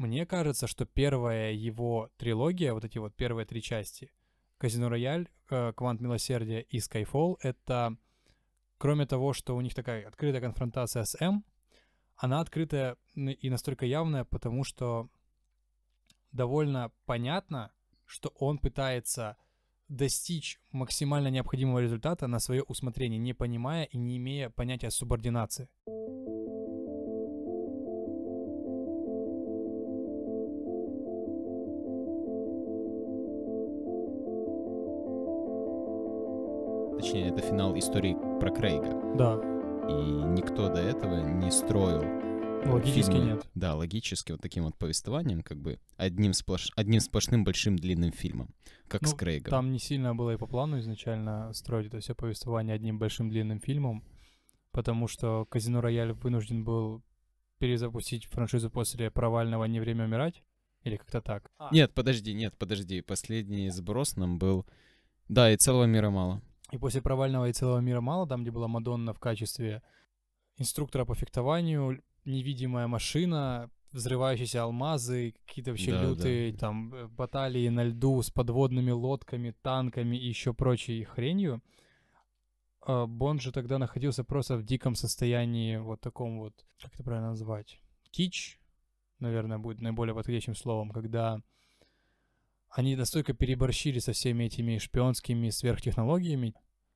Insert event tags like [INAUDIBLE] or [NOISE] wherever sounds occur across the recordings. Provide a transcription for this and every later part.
мне кажется, что первая его трилогия, вот эти вот первые три части, Казино Рояль, э, Квант Милосердия и Skyfall, это, кроме того, что у них такая открытая конфронтация с М, она открытая и настолько явная, потому что довольно понятно, что он пытается достичь максимально необходимого результата на свое усмотрение, не понимая и не имея понятия субординации. Истории про Крейга. Да. И никто до этого не строил Логически фильмы, нет. Да, логически вот таким вот повествованием, как бы одним, сплош... одним сплошным большим длинным фильмом, как с Ну, Крейгом. Там не сильно было и по плану изначально строить это все повествование одним большим длинным фильмом, потому что Казино Рояль вынужден был перезапустить франшизу после провального «Не время умирать» или как-то так. Нет, подожди, нет, подожди. Последний сброс нам был... Да, и целого мира мало. И после провального «И целого мира мало», там, где была Мадонна в качестве инструктора по фехтованию, невидимая машина, взрывающиеся алмазы, какие-то вообще Да, лютые там э, баталии на льду с подводными лодками, танками и еще прочей хренью. А Бонд же тогда находился просто в диком состоянии, вот таком вот, как это правильно назвать, кич, наверное, будет наиболее подходящим словом, когда они настолько переборщили со всеми этими шпионскими сверхтехнологиями,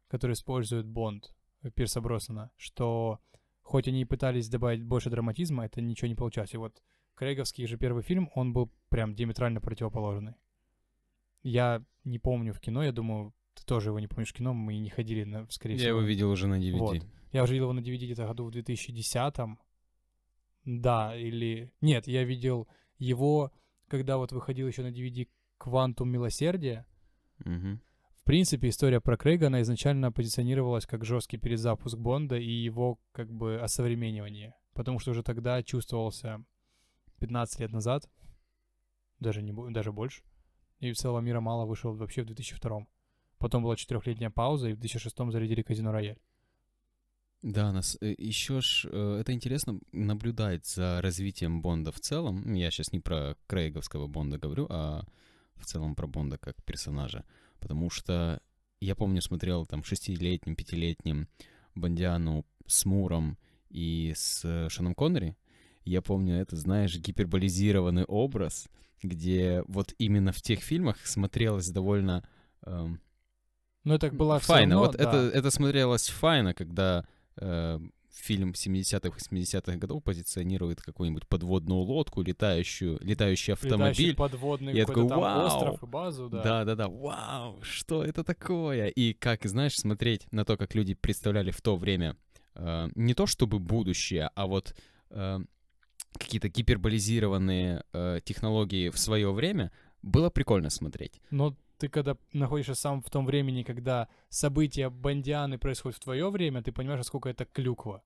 которые использует Бонд э, Пирса Броснана, что хоть они и пытались добавить больше драматизма, это ничего не получалось. И вот Крейговский же первый фильм, он был прям диаметрально противоположный. Я не помню в кино, я думаю, ты тоже его не помнишь в кино, мы не ходили, на, скорее Я всего. его видел уже на DVD. Вот. Я уже видел его на DVD где-то году в 2010 Да, или... Нет, я видел его, когда вот выходил еще на DVD «Квантум милосердия». Мгм. В принципе, история про Крейга, она изначально позиционировалась как жесткий перезапуск Бонда и его как бы осовременивание. Потому что уже тогда чувствовался 15 лет назад, даже, не, даже больше, и «Целого мира мало» вышел вообще в 2002 Потом была четырехлетняя пауза, и в 2006 зарядили «Казино Рояль». Да, нас еще ж э, это интересно наблюдать за развитием Бонда в целом. Я сейчас не про Крейговского Бонда говорю, а в целом про Бонда как персонажа. Потому что я помню, смотрел там шестилетним, пятилетним Бондиану с Муром и с э, Шоном Коннери. Я помню это, знаешь, гиперболизированный образ, где вот именно в тех фильмах смотрелось довольно эм, Ну, это была всё файно. равно, вот да. это, это смотрелось файно, когда э, фильм 70-х, 80-х годов позиционирует какую-нибудь подводную лодку, летающую, летающий автомобиль. Летающий подводный Я такой, «Вау!» остров и базу, да. Да, да, да, вау, что это такое? И как, знаешь, смотреть на то, как люди представляли в то время э, не то чтобы будущее, а вот э, какие-то гиперболизированные э, технологии в свое время, было прикольно смотреть. Но ты когда находишься сам в том времени, когда события Бондианы происходят в твое время, ты понимаешь, насколько это клюква.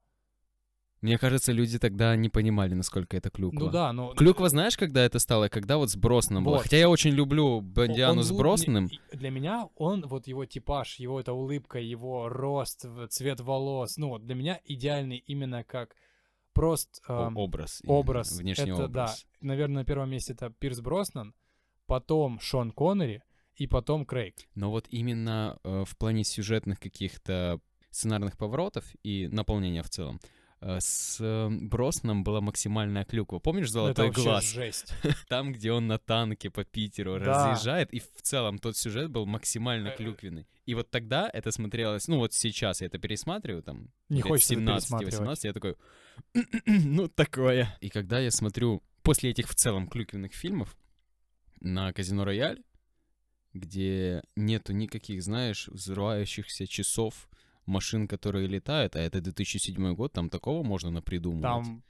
Мне кажется, люди тогда не понимали, насколько это клюква. Ну да, но... Клюква, знаешь, когда это стало? Когда вот с Броснаном было. Вот. Хотя я очень люблю Он- Бондиану он с лу- Броснаным. не- Для меня он, вот его типаж, его эта улыбка, его рост, цвет волос, ну вот для меня идеальный именно как прост О- эм, образ. образ. Внешний это, образ. да, наверное, на первом месте это Пирс Броснан, потом Шон Коннери и потом Крейг. Но вот именно э, в плане сюжетных каких-то сценарных поворотов и наполнения в целом, э, с э, Броснаном была максимальная клюква. Помнишь «Золотой это глаз»? жесть. [LAUGHS] Там, где он на танке по Питеру Да. разъезжает, и в целом тот сюжет был максимально Э, клюквенный. И вот тогда это смотрелось, ну вот сейчас я это пересматриваю, там, Не хочется это 17-18, пересматривать. я такой, [CLEARS THROAT] ну такое. И когда я смотрю после этих в целом клюквенных фильмов на Казино Рояль, где нету никаких, знаешь, взрывающихся часов, машин, которые летают, а это 2007 год, там такого можно напридумывать. Там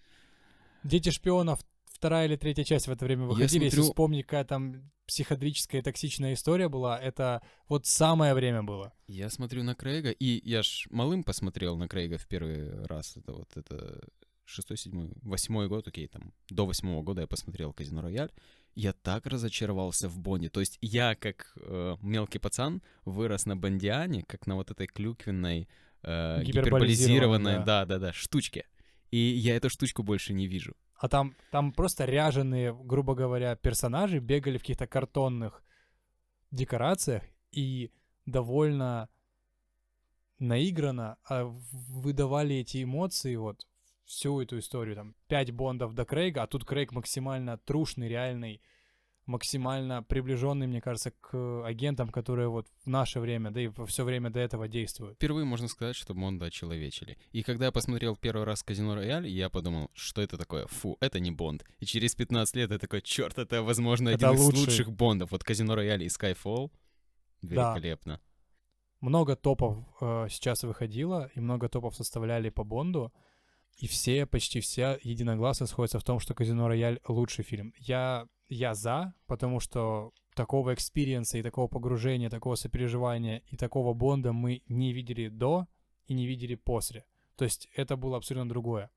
Дети шпионов вторая или третья часть в это время Я выходили. Если смотрю- вспомнить, какая там психодрическая и токсичная история была, это вот самое время было. Я смотрю на Крейга, и я ж малым посмотрел на Крейга в первый раз. Это вот это шестой, седьмой, восьмой год, окей, там, до восьмого года я посмотрел «Казино Рояль». Я так разочаровался в Бонде. То есть я, как э, мелкий пацан, вырос на Бондиане, как на вот этой клюквенной, э, Гиперболизированной, гиперболизированной, да. да-да-да, штучке. И я эту штучку больше не вижу. А там, там просто ряженые, грубо говоря, персонажи бегали в каких-то картонных декорациях и довольно наигранно а выдавали эти эмоции, вот, всю эту историю, там, пять бондов до Крейга, а тут Крейг максимально трушный, реальный, максимально приближенный, мне кажется, к агентам, которые вот в наше время, да и во все время до этого действуют. Впервые можно сказать, что Бонда очеловечили. И когда я посмотрел первый раз «Казино Рояль», я подумал, что это такое? Фу, это не Бонд. И через 15 лет я такой, черт, это, возможно, это один лучший. из лучших Бондов. Вот «Казино Рояль» и «Skyfall» великолепно. Да. Много топов э, сейчас выходило, и много топов составляли по Бонду. И все, почти все единогласно сходятся в том, что «Казино Рояль» лучший фильм. Я я за, потому что такого experience а и такого погружения, такого сопереживания и такого Бонда мы не видели до и не видели после. То есть это было абсолютно другое.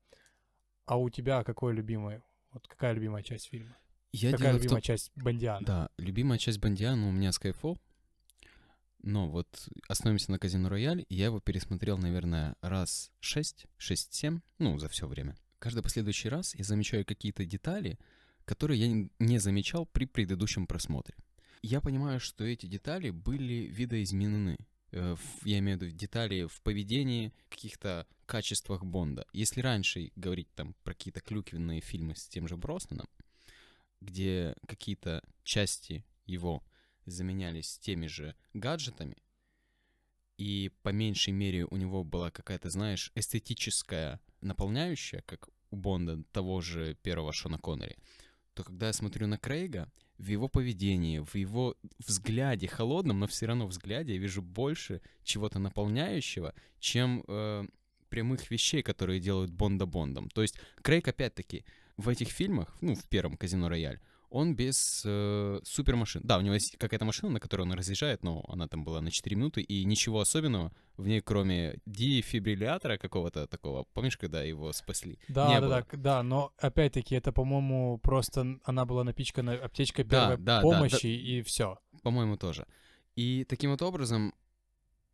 А у тебя какой любимый, вот какая любимая часть фильма? Я какая любимая том... часть Бондиана? Да, любимая часть Бондиана у меня Skyfall. Но вот остановимся на Казино Рояль, я его пересмотрел, наверное, раз 6, 6-7, ну, за все время. Каждый последующий раз я замечаю какие-то детали, которые я не замечал при предыдущем просмотре. Я понимаю, что эти детали были видоизменены. Э, я имею в виду детали в поведении, каких-то качествах Бонда. Если раньше говорить там про какие-то клюквенные фильмы с тем же Броснаном, где какие-то части его заменялись теми же гаджетами, и по меньшей мере у него была какая-то, знаешь, эстетическая наполняющая, как у Бонда того же первого Шона Коннери, то когда я смотрю на Крейга, в его поведении, в его взгляде, холодном, но все равно взгляде, я вижу больше чего-то наполняющего, чем э, прямых вещей, которые делают Бонда Бондом. То есть Крейг, опять-таки, в этих фильмах, ну, в первом «Казино Рояль», он без э, супермашин. Да, у него есть какая-то машина, на которой он разъезжает, но она там была на 4 минуты, и ничего особенного в ней, кроме дефибриллятора какого-то такого. Помнишь, когда его спасли? Да, Не да, было. да, да, но опять-таки это, по-моему, просто она была напичкана аптечкой первой да, да, помощи, да, да, и все. По-моему, тоже. И таким вот образом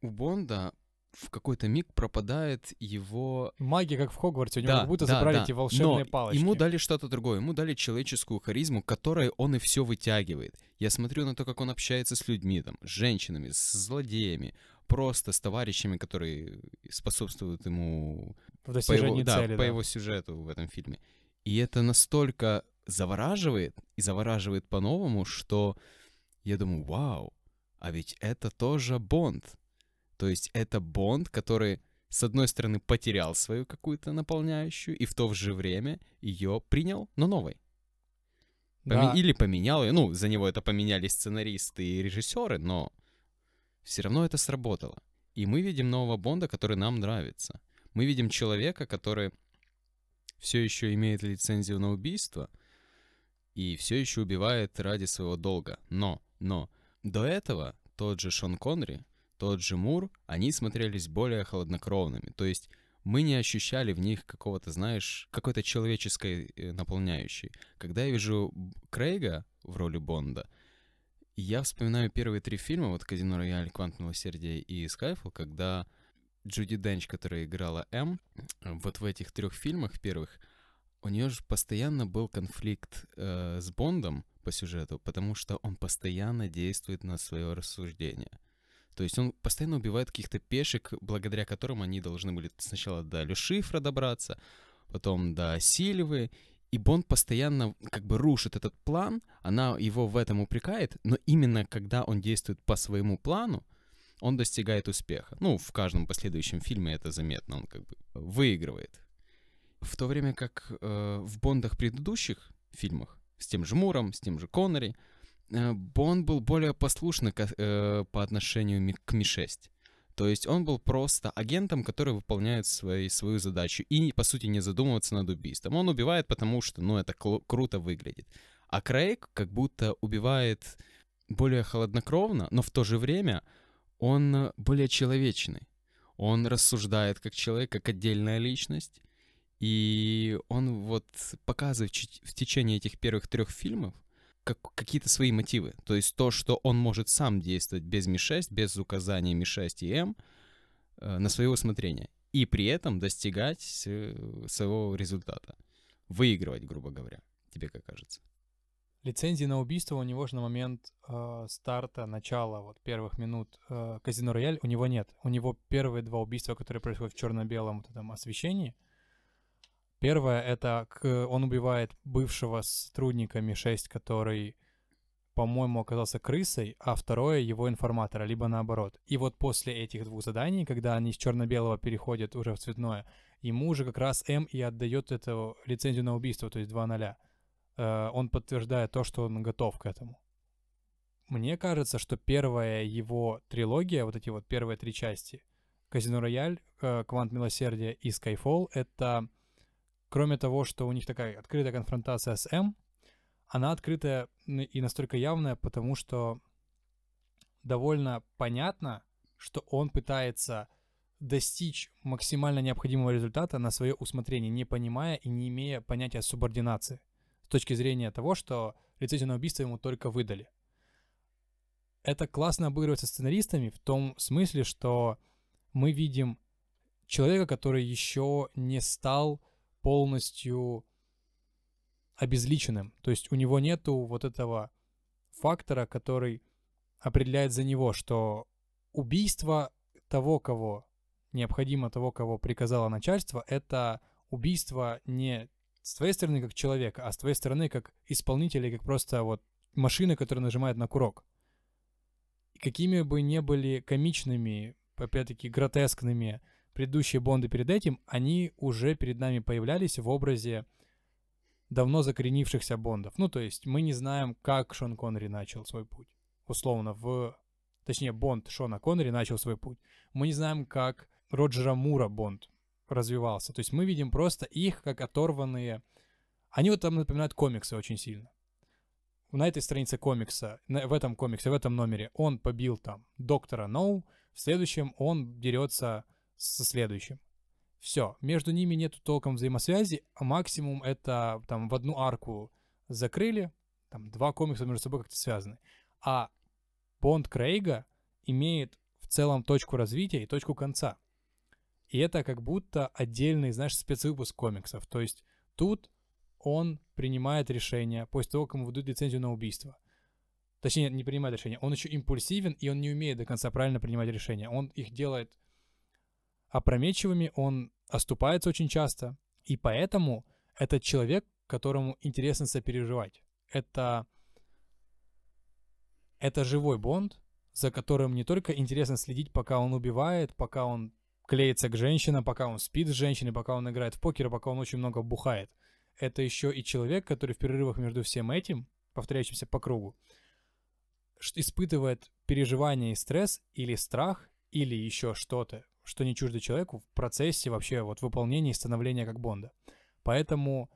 у Бонда в какой-то миг пропадает его... Магия, как в Хогвартсе, у него да, как будто да, забрали да. эти волшебные Но палочки. ему дали что-то другое, ему дали человеческую харизму, которой он и все вытягивает. Я смотрю на то, как он общается с людьми, там, с женщинами, с злодеями, просто с товарищами, которые способствуют ему... В достижении по его, цели, да, да. по его сюжету в этом фильме. И это настолько завораживает, и завораживает по-новому, что я думаю, вау, а ведь это тоже Бонд. То есть это Бонд, который, с одной стороны, потерял свою какую-то наполняющую, и в то же время ее принял, но новой. Да. Или поменял ее. Ну, за него это поменяли сценаристы и режиссеры, но все равно это сработало. И мы видим нового Бонда, который нам нравится. Мы видим человека, который все еще имеет лицензию на убийство и все еще убивает ради своего долга. Но, но, до этого тот же Шон Коннери тот же Мур, они смотрелись более холоднокровными. То есть мы не ощущали в них какого-то, знаешь, какой-то человеческой э, наполняющей. Когда я вижу Крейга в роли Бонда, я вспоминаю первые три фильма, вот «Казино Рояль», «Квант милосердия» и «Скайфл», когда Джуди Денч, которая играла М, вот в этих трех фильмах первых, у нее же постоянно был конфликт э, с Бондом по сюжету, потому что он постоянно действует на свое рассуждение. То есть он постоянно убивает каких-то пешек, благодаря которым они должны были сначала до Люшифра добраться, потом до Сильвы, и Бонд постоянно как бы рушит этот план, она его в этом упрекает, но именно когда он действует по своему плану, он достигает успеха. Ну, в каждом последующем фильме это заметно, он как бы выигрывает. В то время как э, в Бондах предыдущих фильмах, с тем же Муром, с тем же Коннери, Э, Бон был более послушный э, по отношению к Ми-6. То есть он был просто агентом, который выполняет свои, свою задачу и, по сути, не задумывается над убийством. Он убивает, потому что, ну, это круто выглядит. А Крейг как будто убивает более холоднокровно, но в то же время он более человечный. Он рассуждает как человек, как отдельная личность. И он вот показывает в течение этих первых трех фильмов, как, какие-то свои мотивы. То есть то, что он может сам действовать без Ми-6, без указания Ми-6 и М, э, на свое усмотрение. и при этом достигать своего результата. Выигрывать, грубо говоря. Тебе как кажется? Лицензии на убийство у него же на момент э, старта, начала, вот первых минут э, Казино Рояль у него нет. У него первые два убийства, которые происходят в черно-белом вот этом освещении. Первое это он убивает бывшего сотрудника Ми-6, который, по-моему, оказался крысой, а второе его информатора, либо наоборот. И вот после этих двух заданий, когда они с черно-белого переходят уже в цветное, ему уже как раз М и отдает эту лицензию на убийство, то есть 2 0 Э, он подтверждает то, что он готов к этому. Мне кажется, что первая его трилогия, вот эти вот первые три части, Казино Рояль, э, Квант Милосердия и Skyfall, это, кроме того, что у них такая открытая конфронтация с М, она открытая и настолько явная, потому что довольно понятно, что он пытается достичь максимально необходимого результата на свое усмотрение, не понимая и не имея понятия субординации с точки зрения того, что лицензию на убийство ему только выдали. Это классно обыгрывается сценаристами в том смысле, что мы видим человека, который еще не стал полностью обезличенным. То есть у него нету вот этого фактора, который определяет за него, что убийство того, кого необходимо, того, кого приказало начальство, это убийство не с твоей стороны как человека, а с твоей стороны как исполнителя, как просто вот машина, которая нажимает на курок. И какими бы ни были комичными, опять-таки гротескными предыдущие Бонды перед этим, они уже перед нами появлялись в образе давно закоренившихся Бондов. Ну, то есть мы не знаем, как Шон Коннери начал свой путь. Условно, в... Точнее, Бонд Шона Коннери начал свой путь. Мы не знаем, как Роджера Мура Бонд развивался. То есть мы видим просто их как оторванные... Они вот там напоминают комиксы очень сильно. На этой странице комикса, в этом комиксе, в этом номере он побил там доктора Ноу, в следующем он дерется со следующим. Все, между ними нету толком взаимосвязи, а максимум это там в одну арку закрыли, там два комикса между собой как-то связаны. А Бонд Крейга имеет в целом точку развития и точку конца. И это как будто отдельный, знаешь, спецвыпуск комиксов. То есть тут он принимает решение после того, как ему выдают лицензию на убийство. Точнее, не принимает решение. Он еще импульсивен, и он не умеет до конца правильно принимать решения. Он их делает опрометчивыми, он оступается очень часто. И поэтому этот человек, которому интересно сопереживать. Это, это живой Бонд, за которым не только интересно следить, пока он убивает, пока он клеится к женщинам, пока он спит с женщиной, пока он играет в покер, пока он очень много бухает. Это еще и человек, который в перерывах между всем этим, повторяющимся по кругу, испытывает переживание и стресс или страх, или еще что-то, что не чуждо человеку в процессе вообще вот выполнения и становления как Бонда. Поэтому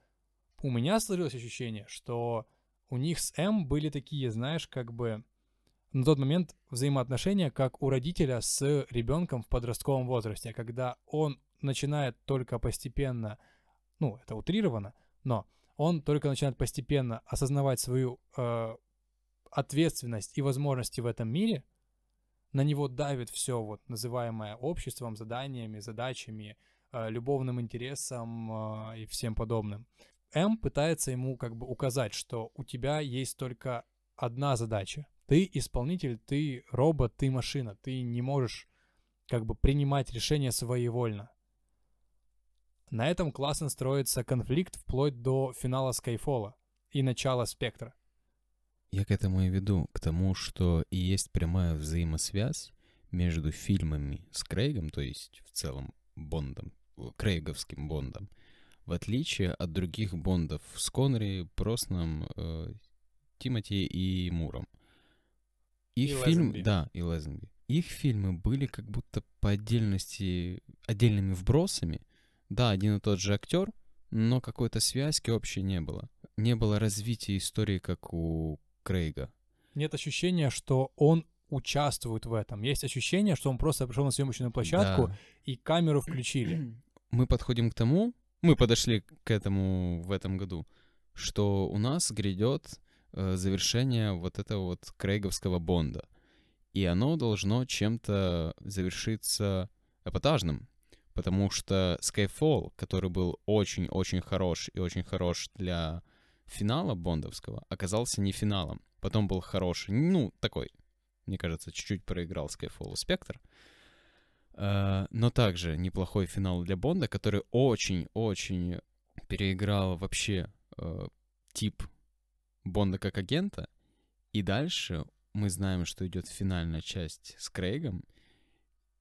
у меня сложилось ощущение, что у них с М были такие, знаешь, как бы на тот момент взаимоотношения, как у родителя с ребенком в подростковом возрасте, когда он начинает только постепенно, ну, это утрировано, но он только начинает постепенно осознавать свою э, ответственность и возможности в этом мире, на него давит все вот называемое обществом, заданиями, задачами, э, любовным интересом э, и всем подобным. М пытается ему как бы указать, что у тебя есть только одна задача ты исполнитель, ты робот, ты машина, ты не можешь как бы принимать решения своевольно. На этом классно строится конфликт вплоть до финала Скайфола и начала Спектра. Я к этому и веду, к тому, что и есть прямая взаимосвязь между фильмами с Крейгом, то есть в целом Бондом, Крейговским Бондом, в отличие от других Бондов с Коннери, Просном, э, Тимати и Муром. Их и фильм, Лезенби. да, и Лезенби. Их фильмы были как будто по отдельности отдельными вбросами. Да, один и тот же актер, но какой-то связки общей не было. Не было развития истории, как у Крейга. Нет ощущения, что он участвует в этом. Есть ощущение, что он просто пришел на съемочную площадку да. и камеру включили. [CLEARS THROAT] Мы подходим к тому, мы подошли к этому в этом году, что у нас грядет э, завершение вот этого вот крейговского бонда. И оно должно чем-то завершиться эпатажным. Потому что Skyfall, который был очень-очень хорош и очень хорош для финала бондовского, оказался не финалом. Потом был хороший, ну, такой, мне кажется, чуть-чуть проиграл Skyfall Спектр. Uh, но также неплохой финал для Бонда, который очень-очень переиграл вообще uh, тип Бонда как агента. И дальше мы знаем, что идет финальная часть с Крейгом.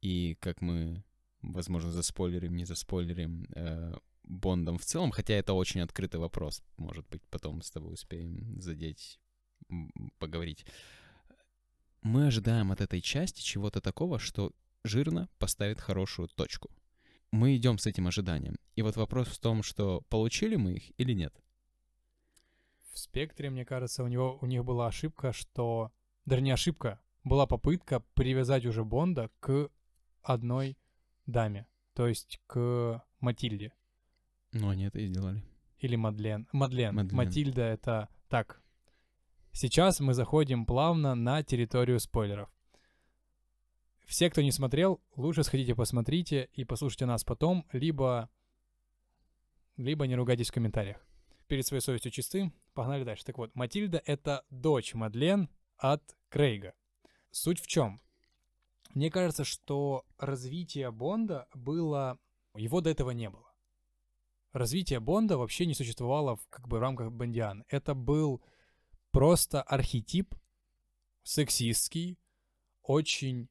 И как мы, возможно, заспойлерим, не заспойлерим, э, Бондом в целом, хотя это очень открытый вопрос, может быть, потом с тобой успеем задеть, поговорить. Мы ожидаем от этой части чего-то такого, что жирно поставит хорошую точку. Мы идем с этим ожиданием. И вот вопрос в том, что получили мы их или нет. В спектре, мне кажется, у него у них была ошибка, что даже не ошибка, была попытка привязать уже Бонда к одной даме, то есть к Матильде. Ну, они это и сделали. Или Мадлен. Мадлен. Мадлен. Матильда это так. Сейчас мы заходим плавно на территорию спойлеров. Все, кто не смотрел, лучше сходите посмотрите и послушайте нас потом, либо, либо не ругайтесь в комментариях. Перед своей совестью чисты, погнали дальше. Так вот, Матильда — это дочь Мадлен от Крейга. Суть в чем? Мне кажется, что развитие Бонда было... Его до этого не было развитие Бонда вообще не существовало в как бы рамках Бондиан. Это был просто архетип сексистский, очень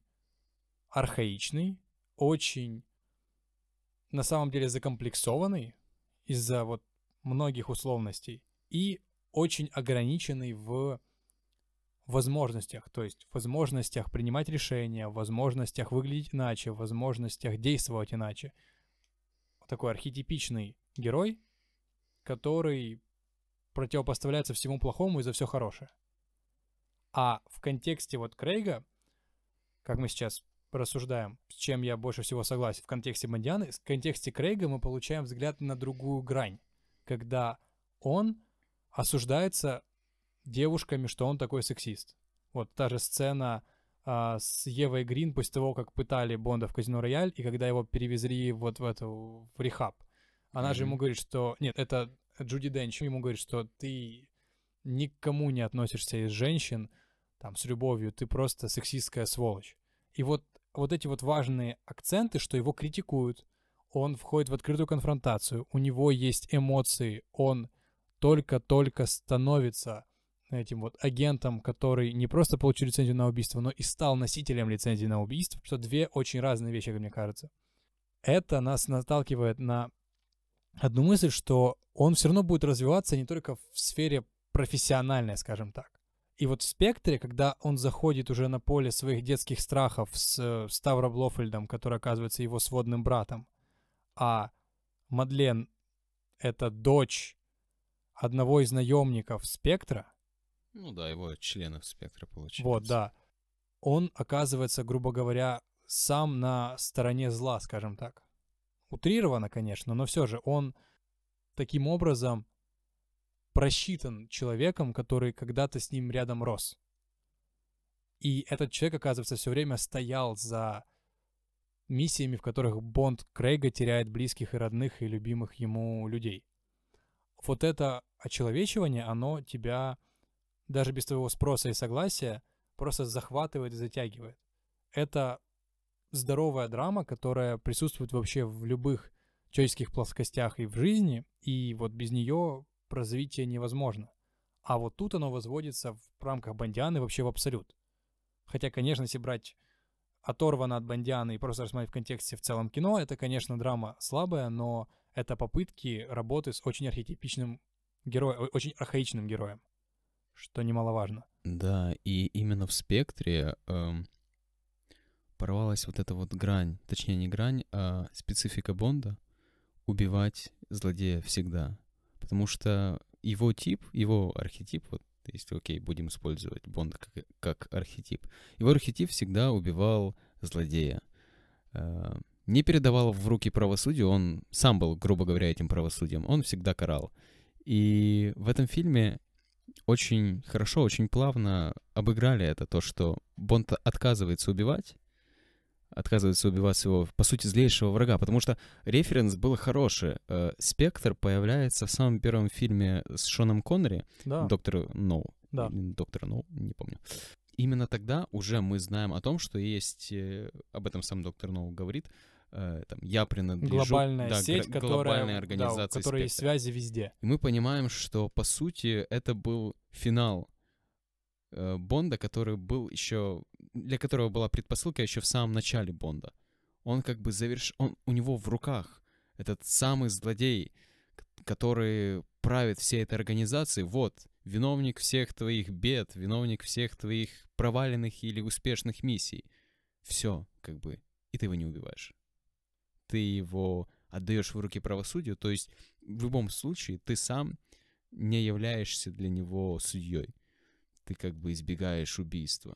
архаичный, очень на самом деле закомплексованный из-за вот многих условностей и очень ограниченный в возможностях, то есть в возможностях принимать решения, в возможностях выглядеть иначе, в возможностях действовать иначе. Такой архетипичный герой, который противопоставляется всему плохому и за все хорошее. А в контексте вот Крейга, как мы сейчас рассуждаем, с чем я больше всего согласен, в контексте Мандианы, в контексте Крейга мы получаем взгляд на другую грань, когда он осуждается девушками, что он такой сексист. Вот та же сцена а, с Евой Грин после того, как пытали Бонда в Казино Рояль, и когда его перевезли вот в эту в рехаб. Она mm-hmm. же ему говорит, что... Нет, это Джуди Денч ему говорит, что ты никому не относишься из женщин, там, с любовью, ты просто сексистская сволочь. И вот, вот эти вот важные акценты, что его критикуют, он входит в открытую конфронтацию, у него есть эмоции, он только-только становится этим вот агентом, который не просто получил лицензию на убийство, но и стал носителем лицензии на убийство, что две очень разные вещи, как мне кажется. Это нас наталкивает на одну мысль, что он все равно будет развиваться не только в сфере профессиональной, скажем так. И вот в «Спектре», когда он заходит уже на поле своих детских страхов с э, Ставро Блофельдом, который оказывается его сводным братом, а Мадлен — это дочь одного из наемников «Спектра», ну да, его членов «Спектра» получается. Вот, да. Он оказывается, грубо говоря, сам на стороне зла, скажем так. Утрировано, конечно, но все же он таким образом просчитан человеком, который когда-то с ним рядом рос. И этот человек, оказывается, все время стоял за миссиями, в которых Бонд Крейга теряет близких и родных и любимых ему людей. Вот это очеловечивание, оно тебя даже без твоего спроса и согласия просто захватывает и затягивает. Это здоровая драма, которая присутствует вообще в любых человеческих плоскостях и в жизни, и вот без нее развитие невозможно. А вот тут оно возводится в рамках Бандианы вообще в абсолют. Хотя, конечно, если брать оторвано от Бандианы и просто рассматривать в контексте в целом кино, это, конечно, драма слабая, но это попытки работы с очень архетипичным героем, очень архаичным героем, что немаловажно. Да, и именно в спектре эм, порвалась вот эта вот грань, точнее не грань, а специфика Бонда убивать злодея всегда. Потому что его тип, его архетип, вот если, окей, будем использовать Бонда как, как архетип, его архетип всегда убивал злодея. Э, не передавал в руки правосудию, он сам был, грубо говоря, этим правосудием, он всегда карал. И в этом фильме очень хорошо, очень плавно обыграли это, то, что Бонд отказывается убивать, отказывается убивать своего, по сути, злейшего врага, потому что референс был хороший. Э, Спектр появляется в самом первом фильме с Шоном Коннери, Да, Доктор Ноу. да. Или Доктор Ноу, не помню. Именно тогда уже мы знаем о том, что есть, э, об этом сам Доктор Ноу говорит, э, там, я принадлежу... Глобальная да, сеть, гра- которая, глобальная да, у организация которой есть связи везде. И мы понимаем, что, по сути, это был финал Бонда, который был еще... Для которого была предпосылка еще в самом начале Бонда. Он как бы заверш... Он, у него в руках этот самый злодей, который правит всей этой организацией. Вот, виновник всех твоих бед, виновник всех твоих проваленных или успешных миссий. Все, как бы. И ты его не убиваешь. Ты его отдаешь в руки правосудию, то есть в любом случае ты сам не являешься для него судьей. Ты как бы избегаешь убийства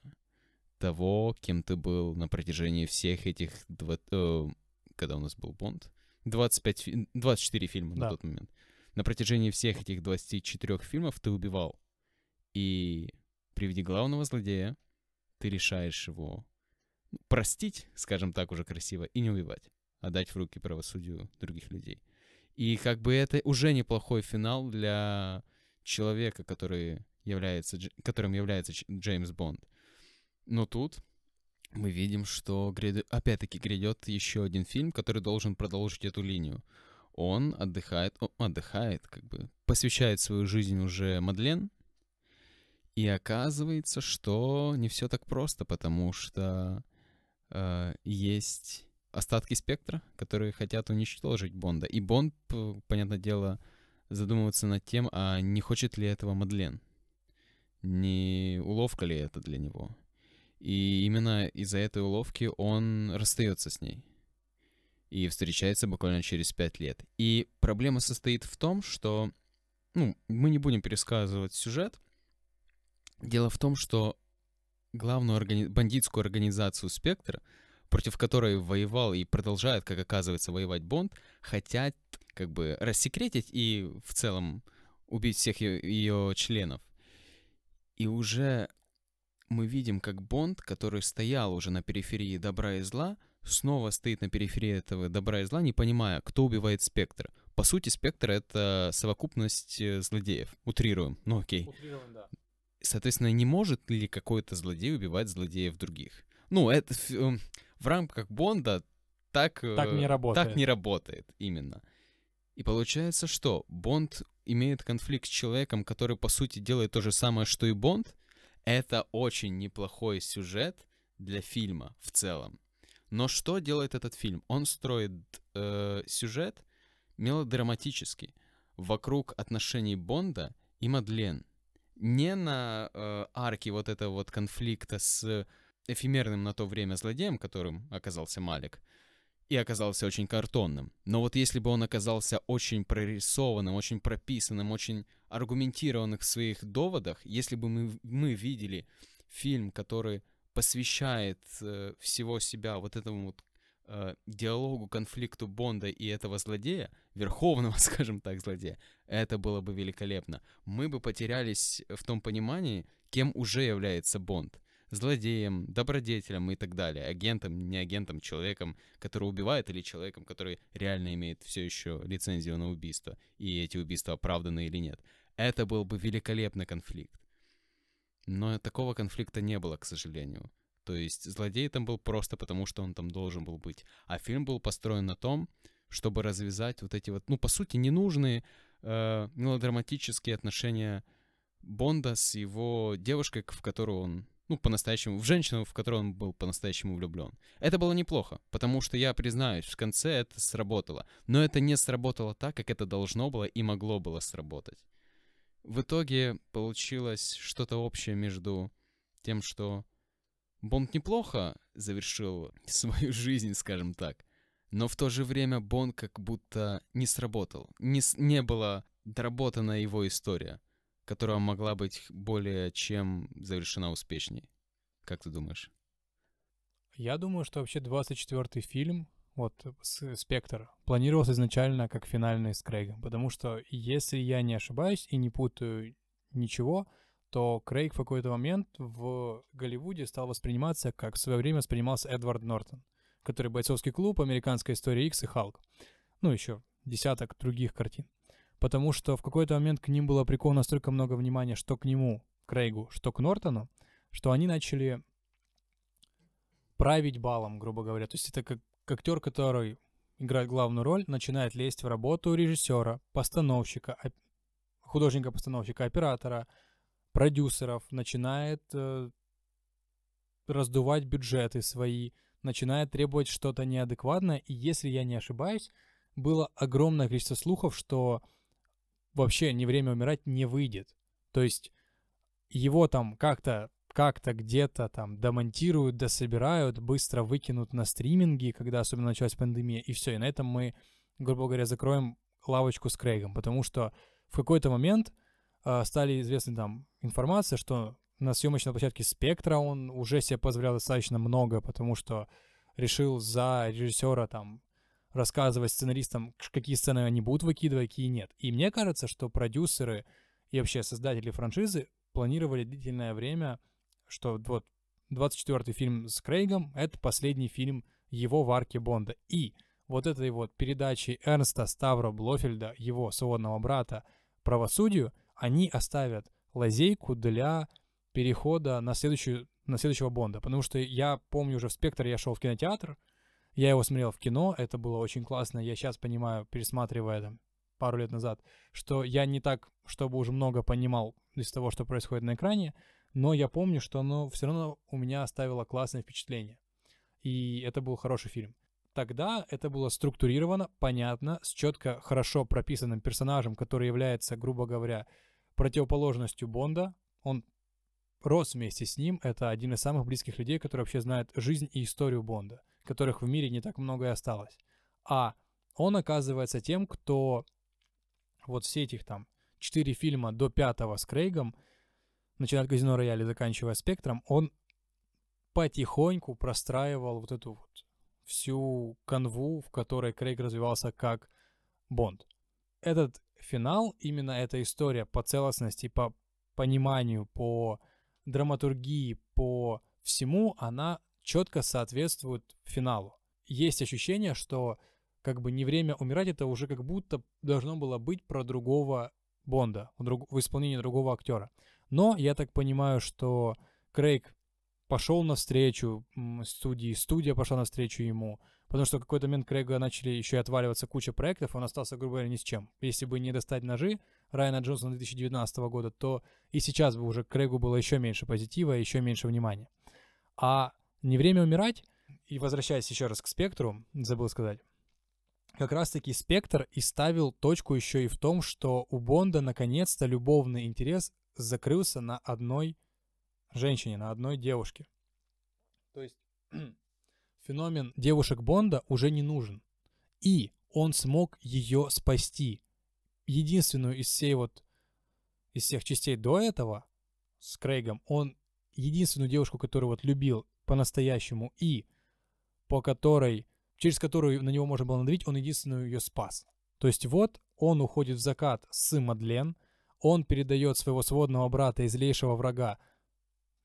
того, кем ты был на протяжении всех этих... два- э, когда у нас был Бонд? 25, фи- 24 фильма Да. на тот момент. На протяжении всех этих 24 фильмов ты убивал. И при виде главного злодея ты решаешь его простить, скажем так, уже красиво, и не убивать. Отдать в руки правосудию других людей. И как бы это уже неплохой финал для человека, который является, которым является Дж- Джеймс Бонд. Но тут мы видим, что гряд- опять-таки грядет еще один фильм, который должен продолжить эту линию. Он отдыхает, о, отдыхает, как бы посвящает свою жизнь уже Мадлен, и оказывается, что не все так просто, потому что э, есть остатки спектра, которые хотят уничтожить Бонда. И Бонд, понятное дело, задумывается над тем, а не хочет ли этого Мадлен. Не уловка ли это для него. И именно из-за этой уловки он расстается с ней. И встречается буквально через пять лет. И проблема состоит в том, что... Ну, мы не будем пересказывать сюжет. Дело в том, что главную органи- бандитскую организацию «Спектр», против которой воевал и продолжает, как оказывается, воевать Бонд, хотят как бы рассекретить и в целом убить всех ее членов. И уже мы видим, как Бонд, который стоял уже на периферии добра и зла, снова стоит на периферии этого добра и зла, не понимая, кто убивает Спектр. По сути, Спектр — это совокупность э, злодеев. Утрируем. Ну окей. Соответственно, не может ли какой-то злодей убивать злодеев других? Ну, это в, эм, в рамках Бонда так... э, Так не работает. Так не работает, именно. И получается, что Бонд имеет конфликт с человеком, который, по сути, делает то же самое, что и Бонд. Это очень неплохой сюжет для фильма в целом. Но что делает этот фильм? Он строит э, сюжет мелодраматический вокруг отношений Бонда и Мадлен. Не на э, арке вот этого вот конфликта с эфемерным на то время злодеем, которым оказался Малик, и оказался очень картонным. Но вот если бы он оказался очень прорисованным, очень прописанным, очень аргументированных в своих доводах, если бы мы, мы видели фильм, который посвящает э, всего себя вот этому вот э, диалогу, конфликту Бонда и этого злодея, верховного, [LAUGHS] скажем так, злодея, это было бы великолепно. Мы бы потерялись в том понимании, кем уже является Бонд. Злодеем, добродетелем и так далее. Агентом, не агентом, человеком, который убивает, или человеком, который реально имеет все еще лицензию на убийство, и эти убийства оправданы или нет. Это был бы великолепный конфликт. Но такого конфликта не было, к сожалению. То есть злодей там был просто потому, что он там должен был быть. А фильм был построен на том, чтобы развязать вот эти вот, ну, по сути, ненужные э, мелодраматические отношения Бонда с его девушкой, в которую он, ну, по-настоящему, в женщину, в которую он был по-настоящему влюблен. Это было неплохо, потому что, я признаюсь, в конце это сработало. Но это не сработало так, как это должно было и могло было сработать. В итоге получилось что-то общее между тем, что Бонд неплохо завершил [LAUGHS] свою жизнь, скажем так, но в то же время Бонд как будто не сработал. Не, не была доработана его история, которая могла быть более чем завершена успешней. Как ты думаешь? Я думаю, что вообще 24-й фильм, вот, «Спектр», планировался изначально как финальный с Крейгом, потому что, если я не ошибаюсь и не путаю ничего, то Крейг в какой-то момент в Голливуде стал восприниматься, как в свое время воспринимался Эдвард Нортон. который «Бойцовский клуб», «Американская история X» и «Халк». Ну, еще десяток других картин. Потому что в какой-то момент к ним было приковано настолько много внимания, что к нему, Крейгу, что к Нортону, что они начали править балом, грубо говоря. То есть это как актер, который играет главную роль, начинает лезть в работу режиссера, постановщика, художника-постановщика, оператора, продюсеров, начинает э, раздувать бюджеты свои, начинает требовать что-то неадекватное. И если я не ошибаюсь, было огромное количество слухов, что вообще «Не время умирать» не выйдет. То есть его там как-то как-то где-то там домонтируют, дособирают, быстро выкинут на стриминги, когда особенно началась пандемия, и все. И на этом мы, грубо говоря, закроем лавочку с Крейгом, потому что в какой-то момент э, стали известны там информация, что на съемочной площадке Спектра он уже себе позволял достаточно много, потому что решил за режиссера там рассказывать сценаристам, какие сцены они будут выкидывать, какие нет. И мне кажется, что продюсеры и вообще создатели франшизы планировали длительное время что вот 24-й фильм с Крейгом — это последний фильм его в арке Бонда. И вот этой вот передачи Эрнста Ставро Блофельда, его сводного брата, правосудию, они оставят лазейку для перехода на, следующую, на следующего Бонда. Потому что я помню уже в «Спектр» я шел в кинотеатр, я его смотрел в кино, это было очень классно. Я сейчас понимаю, пересматривая там пару лет назад, что я не так, чтобы уже много понимал из того, что происходит на экране, но я помню, что оно все равно у меня оставило классное впечатление. И это был хороший фильм. Тогда это было структурировано, понятно, с четко, хорошо прописанным персонажем, который является, грубо говоря, противоположностью Бонда. Он рос вместе с ним. Это один из самых близких людей, который вообще знает жизнь и историю Бонда, которых в мире не так много и осталось. А он оказывается тем, кто вот все этих там четыре фильма до пятого с Крейгом начиная от казино рояля и заканчивая спектром, он потихоньку простраивал вот эту вот всю канву, в которой Крейг развивался как Бонд. Этот финал, именно эта история по целостности, по пониманию, по драматургии, по всему, она четко соответствует финалу. Есть ощущение, что как бы не время умирать, это уже как будто должно было быть про другого Бонда, в, исполнении другого актера. Но я так понимаю, что Крейг пошел навстречу студии, студия пошла навстречу ему, потому что в какой-то момент Крейга начали еще и отваливаться куча проектов, он остался, грубо говоря, ни с чем. Если бы не достать ножи Райана Джонсона 2019 года, то и сейчас бы уже Крейгу было еще меньше позитива, еще меньше внимания. А не время умирать, и возвращаясь еще раз к спектру, забыл сказать, как раз-таки Спектр и ставил точку еще и в том, что у Бонда наконец-то любовный интерес закрылся на одной женщине, на одной девушке. То есть [CLEARS THROAT] феномен девушек Бонда уже не нужен. И он смог ее спасти. Единственную из всей вот из всех частей до этого с Крейгом, он единственную девушку, которую вот любил по-настоящему и по которой, через которую на него можно было надавить, он единственную ее спас. То есть вот он уходит в закат с Мадлен, он передает своего сводного брата и злейшего врага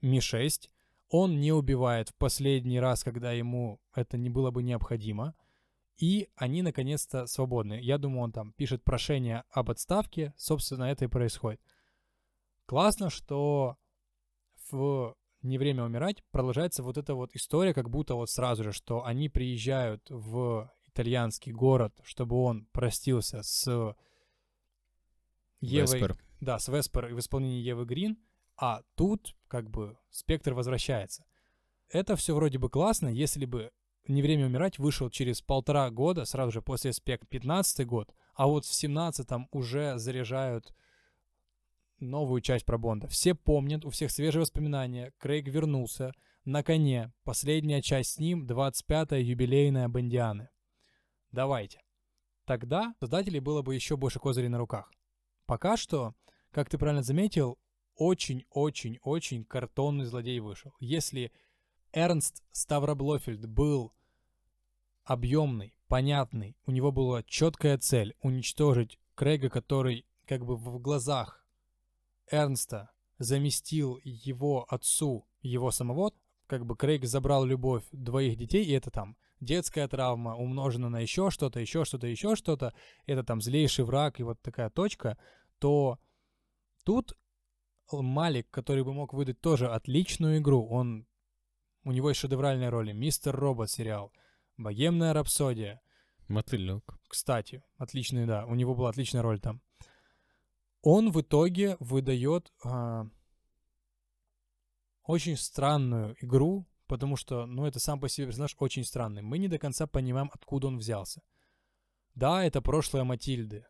Ми-6. Он не убивает в последний раз, когда ему это не было бы необходимо. И они наконец-то свободны. Я думаю, он там пишет прошение об отставке. Собственно, это и происходит. Классно, что в «Не время умирать» продолжается вот эта вот история, как будто вот сразу же, что они приезжают в итальянский город, чтобы он простился с Евой... Веспер. Да, с Веспер в исполнении Евы Грин, а тут как бы спектр возвращается. Это все вроде бы классно, если бы «Не время умирать» вышел через полтора года, сразу же после спект 15 год, а вот в 17-м уже заряжают новую часть про Бонда. Все помнят, у всех свежие воспоминания. Крейг вернулся на коне. Последняя часть с ним, 25-я юбилейная Бондианы. Давайте. Тогда создателей было бы еще больше козырей на руках. Пока что как ты правильно заметил, очень-очень-очень картонный злодей вышел. Если Эрнст Ставроблофельд был объемный, понятный, у него была четкая цель уничтожить Крейга, который как бы в глазах Эрнста заместил его отцу, его самого, как бы Крейг забрал любовь двоих детей, и это там детская травма умножена на еще что-то, еще что-то, еще что-то, это там злейший враг и вот такая точка, то тут Малик, который бы мог выдать тоже отличную игру, он у него есть шедевральные роли. Мистер Робот сериал, Богемная рапсодия. Мотылек. Кстати, отличный, да, у него была отличная роль там. Он в итоге выдает а, очень странную игру, потому что, ну, это сам по себе персонаж очень странный. Мы не до конца понимаем, откуда он взялся. Да, это прошлое Матильды.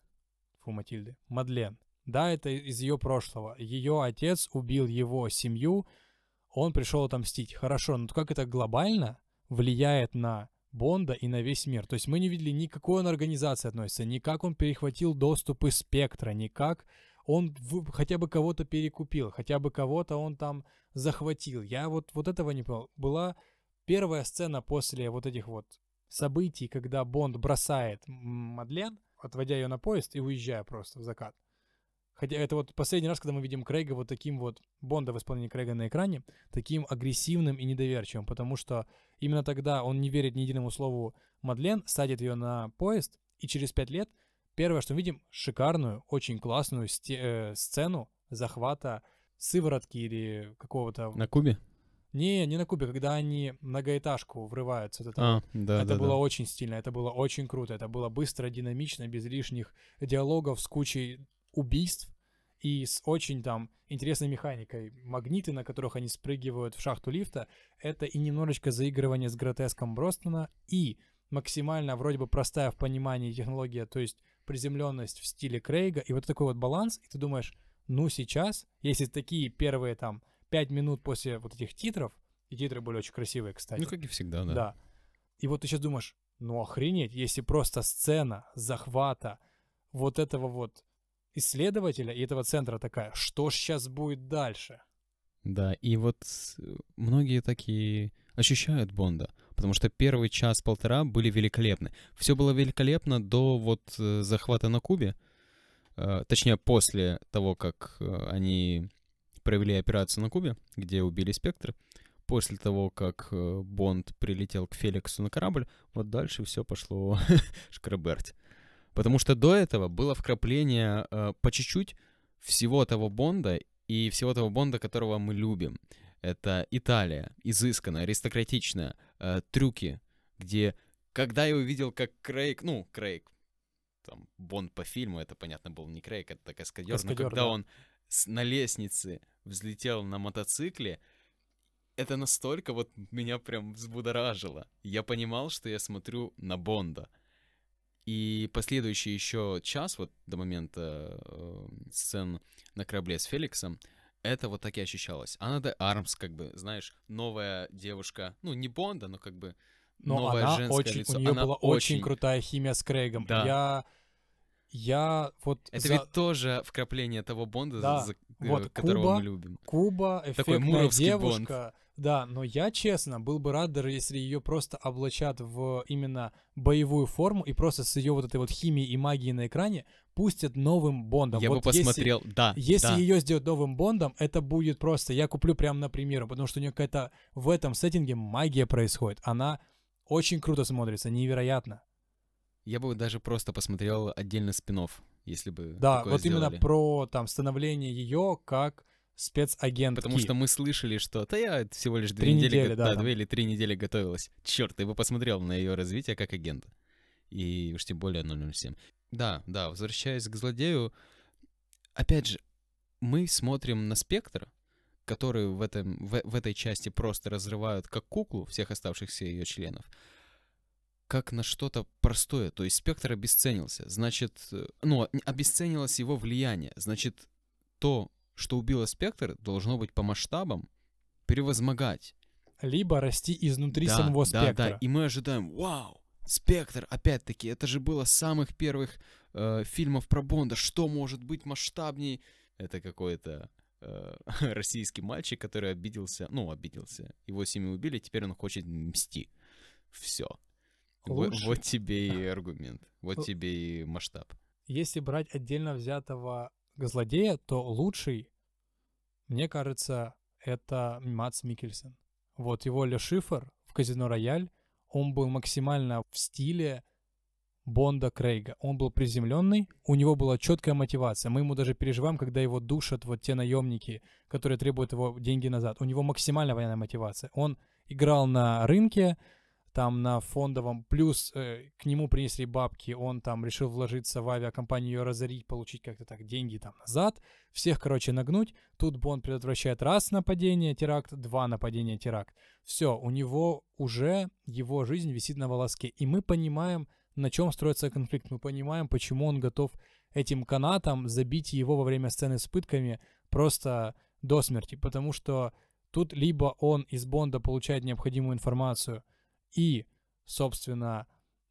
Фу, Матильды. Мадлен. Да, это из ее прошлого. Ее отец убил его семью, он пришел отомстить. Хорошо, но как это глобально влияет на Бонда и на весь мир? То есть мы не видели ни к какой он организации относится, ни как он перехватил доступы спектра, ни как он в, хотя бы кого-то перекупил, хотя бы кого-то он там захватил. Я вот, вот этого не понял. Была первая сцена после вот этих вот событий, когда Бонд бросает Мадлен, отводя ее на поезд и уезжая просто в закат. Хотя это вот последний раз, когда мы видим Крейга вот таким вот, Бонда в исполнении Крейга на экране, таким агрессивным и недоверчивым, потому что именно тогда он не верит ни единому слову Мадлен, садит ее на поезд, и через пять лет первое, что мы видим, шикарную, очень классную э, сцену захвата сыворотки или какого-то... На Кубе? Не, не на Кубе, когда они многоэтажку врываются. Это, а, да, это да, было да. очень стильно, это было очень круто, это было быстро, динамично, без лишних диалогов, с кучей убийств и с очень там интересной механикой. Магниты, на которых они спрыгивают в шахту лифта, это и немножечко заигрывание с гротеском Бростона, и максимально вроде бы простая в понимании технология, то есть приземленность в стиле Крейга, и вот такой вот баланс, и ты думаешь, ну сейчас, если такие первые там 5 минут после вот этих титров, и титры были очень красивые, кстати. Ну, как и всегда, да. Да. И вот ты сейчас думаешь, ну охренеть, если просто сцена захвата вот этого вот исследователя и этого центра такая, что ж сейчас будет дальше? Да, и вот э, многие такие ощущают Бонда, потому что первый час-полтора были великолепны. Все было великолепно до вот э, захвата на Кубе, э, точнее после того, как они провели операцию на Кубе, где убили Спектр, после того, как Бонд прилетел к Феликсу на корабль, вот дальше все пошло [LAUGHS] шкраберть. Потому что до этого было вкрапление э, по чуть-чуть всего того Бонда и всего того Бонда, которого мы любим. Это Италия, изысканная, аристократичная, э, трюки, где, когда я увидел, как Крейг, ну, Крейг, там, Бонд по фильму, это, понятно, был не Крейг, это каскадер, каскадер но когда да. он с, на лестнице взлетел на мотоцикле, это настолько вот меня прям взбудоражило. Я понимал, что я смотрю на Бонда — и последующий еще час, вот до момента э, сцен на корабле с Феликсом, это вот так и ощущалось. Она де Армс, как бы, знаешь, новая девушка, ну, не Бонда, но как бы но новое она женское очень, лицо. У нее она была очень... очень крутая химия с Крейгом. Да. Я, я вот... Это за... ведь тоже вкрапление того Бонда, да. за, вот которого Куба, мы любим. Куба, Такой эффектная девушка. Бонд. Да, но я, честно, был бы рад, даже если ее просто облачат в именно боевую форму и просто с ее вот этой вот химией и магией на экране пустят новым Бондом. Я вот бы посмотрел, если, да. Если да. ее сделать новым Бондом, это будет просто, я куплю прямо на премьеру, потому что у нее какая-то в этом сеттинге магия происходит. Она очень круто смотрится, невероятно. Я бы даже просто посмотрел отдельно спинов, если бы Да, вот сделали. именно про там становление ее как спецагент. Потому что мы слышали, что да я всего лишь две три недели, недели, да, да, две или три недели готовилась. Черт, я бы посмотрел на ее развитие как агента. И уж тем более 007. Да, да, возвращаясь к злодею, опять же, мы смотрим на спектр, который в, этом, в, в этой части просто разрывают как куклу всех оставшихся ее членов, как на что-то простое. То есть спектр обесценился. Значит, ну, обесценилось его влияние. Значит, то, что убило спектр, должно быть по масштабам превозмогать. Либо расти изнутри да, самого спектра. Да, да, и мы ожидаем, вау, спектр, опять-таки, это же было самых первых э, фильмов про Бонда, что может быть масштабней? Это какой-то э, [LAUGHS] российский мальчик, который обиделся, ну, обиделся, его семью убили, теперь он хочет мсти. Все. Вот, вот тебе и [LAUGHS] аргумент, вот тебе и масштаб. Если брать отдельно взятого злодея, то лучший, мне кажется, это Мац Микельсон. Вот его Ле Шифр в Казино Рояль, он был максимально в стиле Бонда Крейга. Он был приземленный, у него была четкая мотивация. Мы ему даже переживаем, когда его душат вот те наемники, которые требуют его деньги назад. У него максимально военная мотивация. Он играл на рынке, там на фондовом, плюс э, к нему принесли бабки, он там решил вложиться в авиакомпанию, ее разорить, получить как-то так деньги там назад, всех, короче, нагнуть. Тут Бонд предотвращает раз нападение, теракт, два нападения, теракт. Все, у него уже его жизнь висит на волоске, и мы понимаем, на чем строится конфликт, мы понимаем, почему он готов этим канатом забить его во время сцены с пытками просто до смерти, потому что тут либо он из Бонда получает необходимую информацию, и, собственно,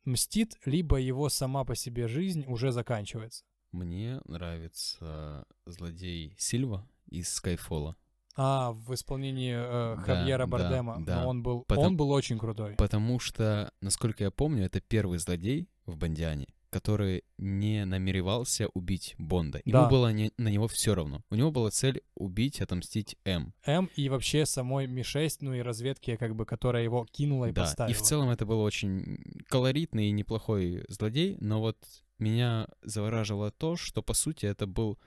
мстит, либо его сама по себе жизнь уже заканчивается. Мне нравится злодей Сильва из Скайфола. А, в исполнении э, Хавьера да, Бардема. да. Но он был, Потом- он был очень крутой. Потому что, насколько я помню, это первый злодей в Бондиане, который не намеревался убить Бонда. Ему Да. было не- на него все равно. У него была цель убить, отомстить М. М и вообще самой Ми-6, ну и разведки, как бы, которая его кинула и да, поставила. и в целом это был очень колоритный и неплохой злодей, но вот меня завораживало то, что по сути это был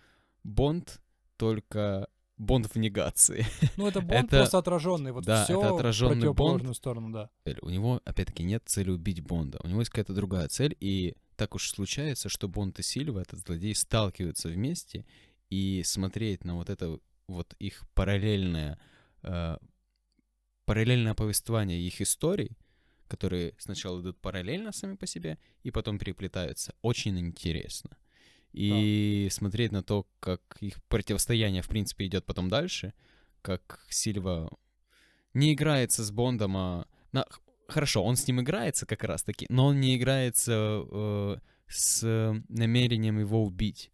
Бонд, только Бонд в негации. Ну, это [LAUGHS] Бонд это- просто отраженный. Вот да, все это отраженный противоположную Бонд. сторону, да. цель. У него, опять-таки, нет цели убить Бонда. У него есть какая-то другая цель, и так уж случается, что Бонд и Сильва, этот злодей, сталкиваются вместе, и смотреть на вот это вот их параллельное, э, параллельное повествование их историй, которые сначала идут параллельно сами по себе, и потом переплетаются, очень интересно. И смотреть на то, как их противостояние, в принципе, идет потом дальше, как Сильва не играется с Бондом, а... на- Хорошо, он с ним играется как раз-таки, но он не играется э, с намерением его убить.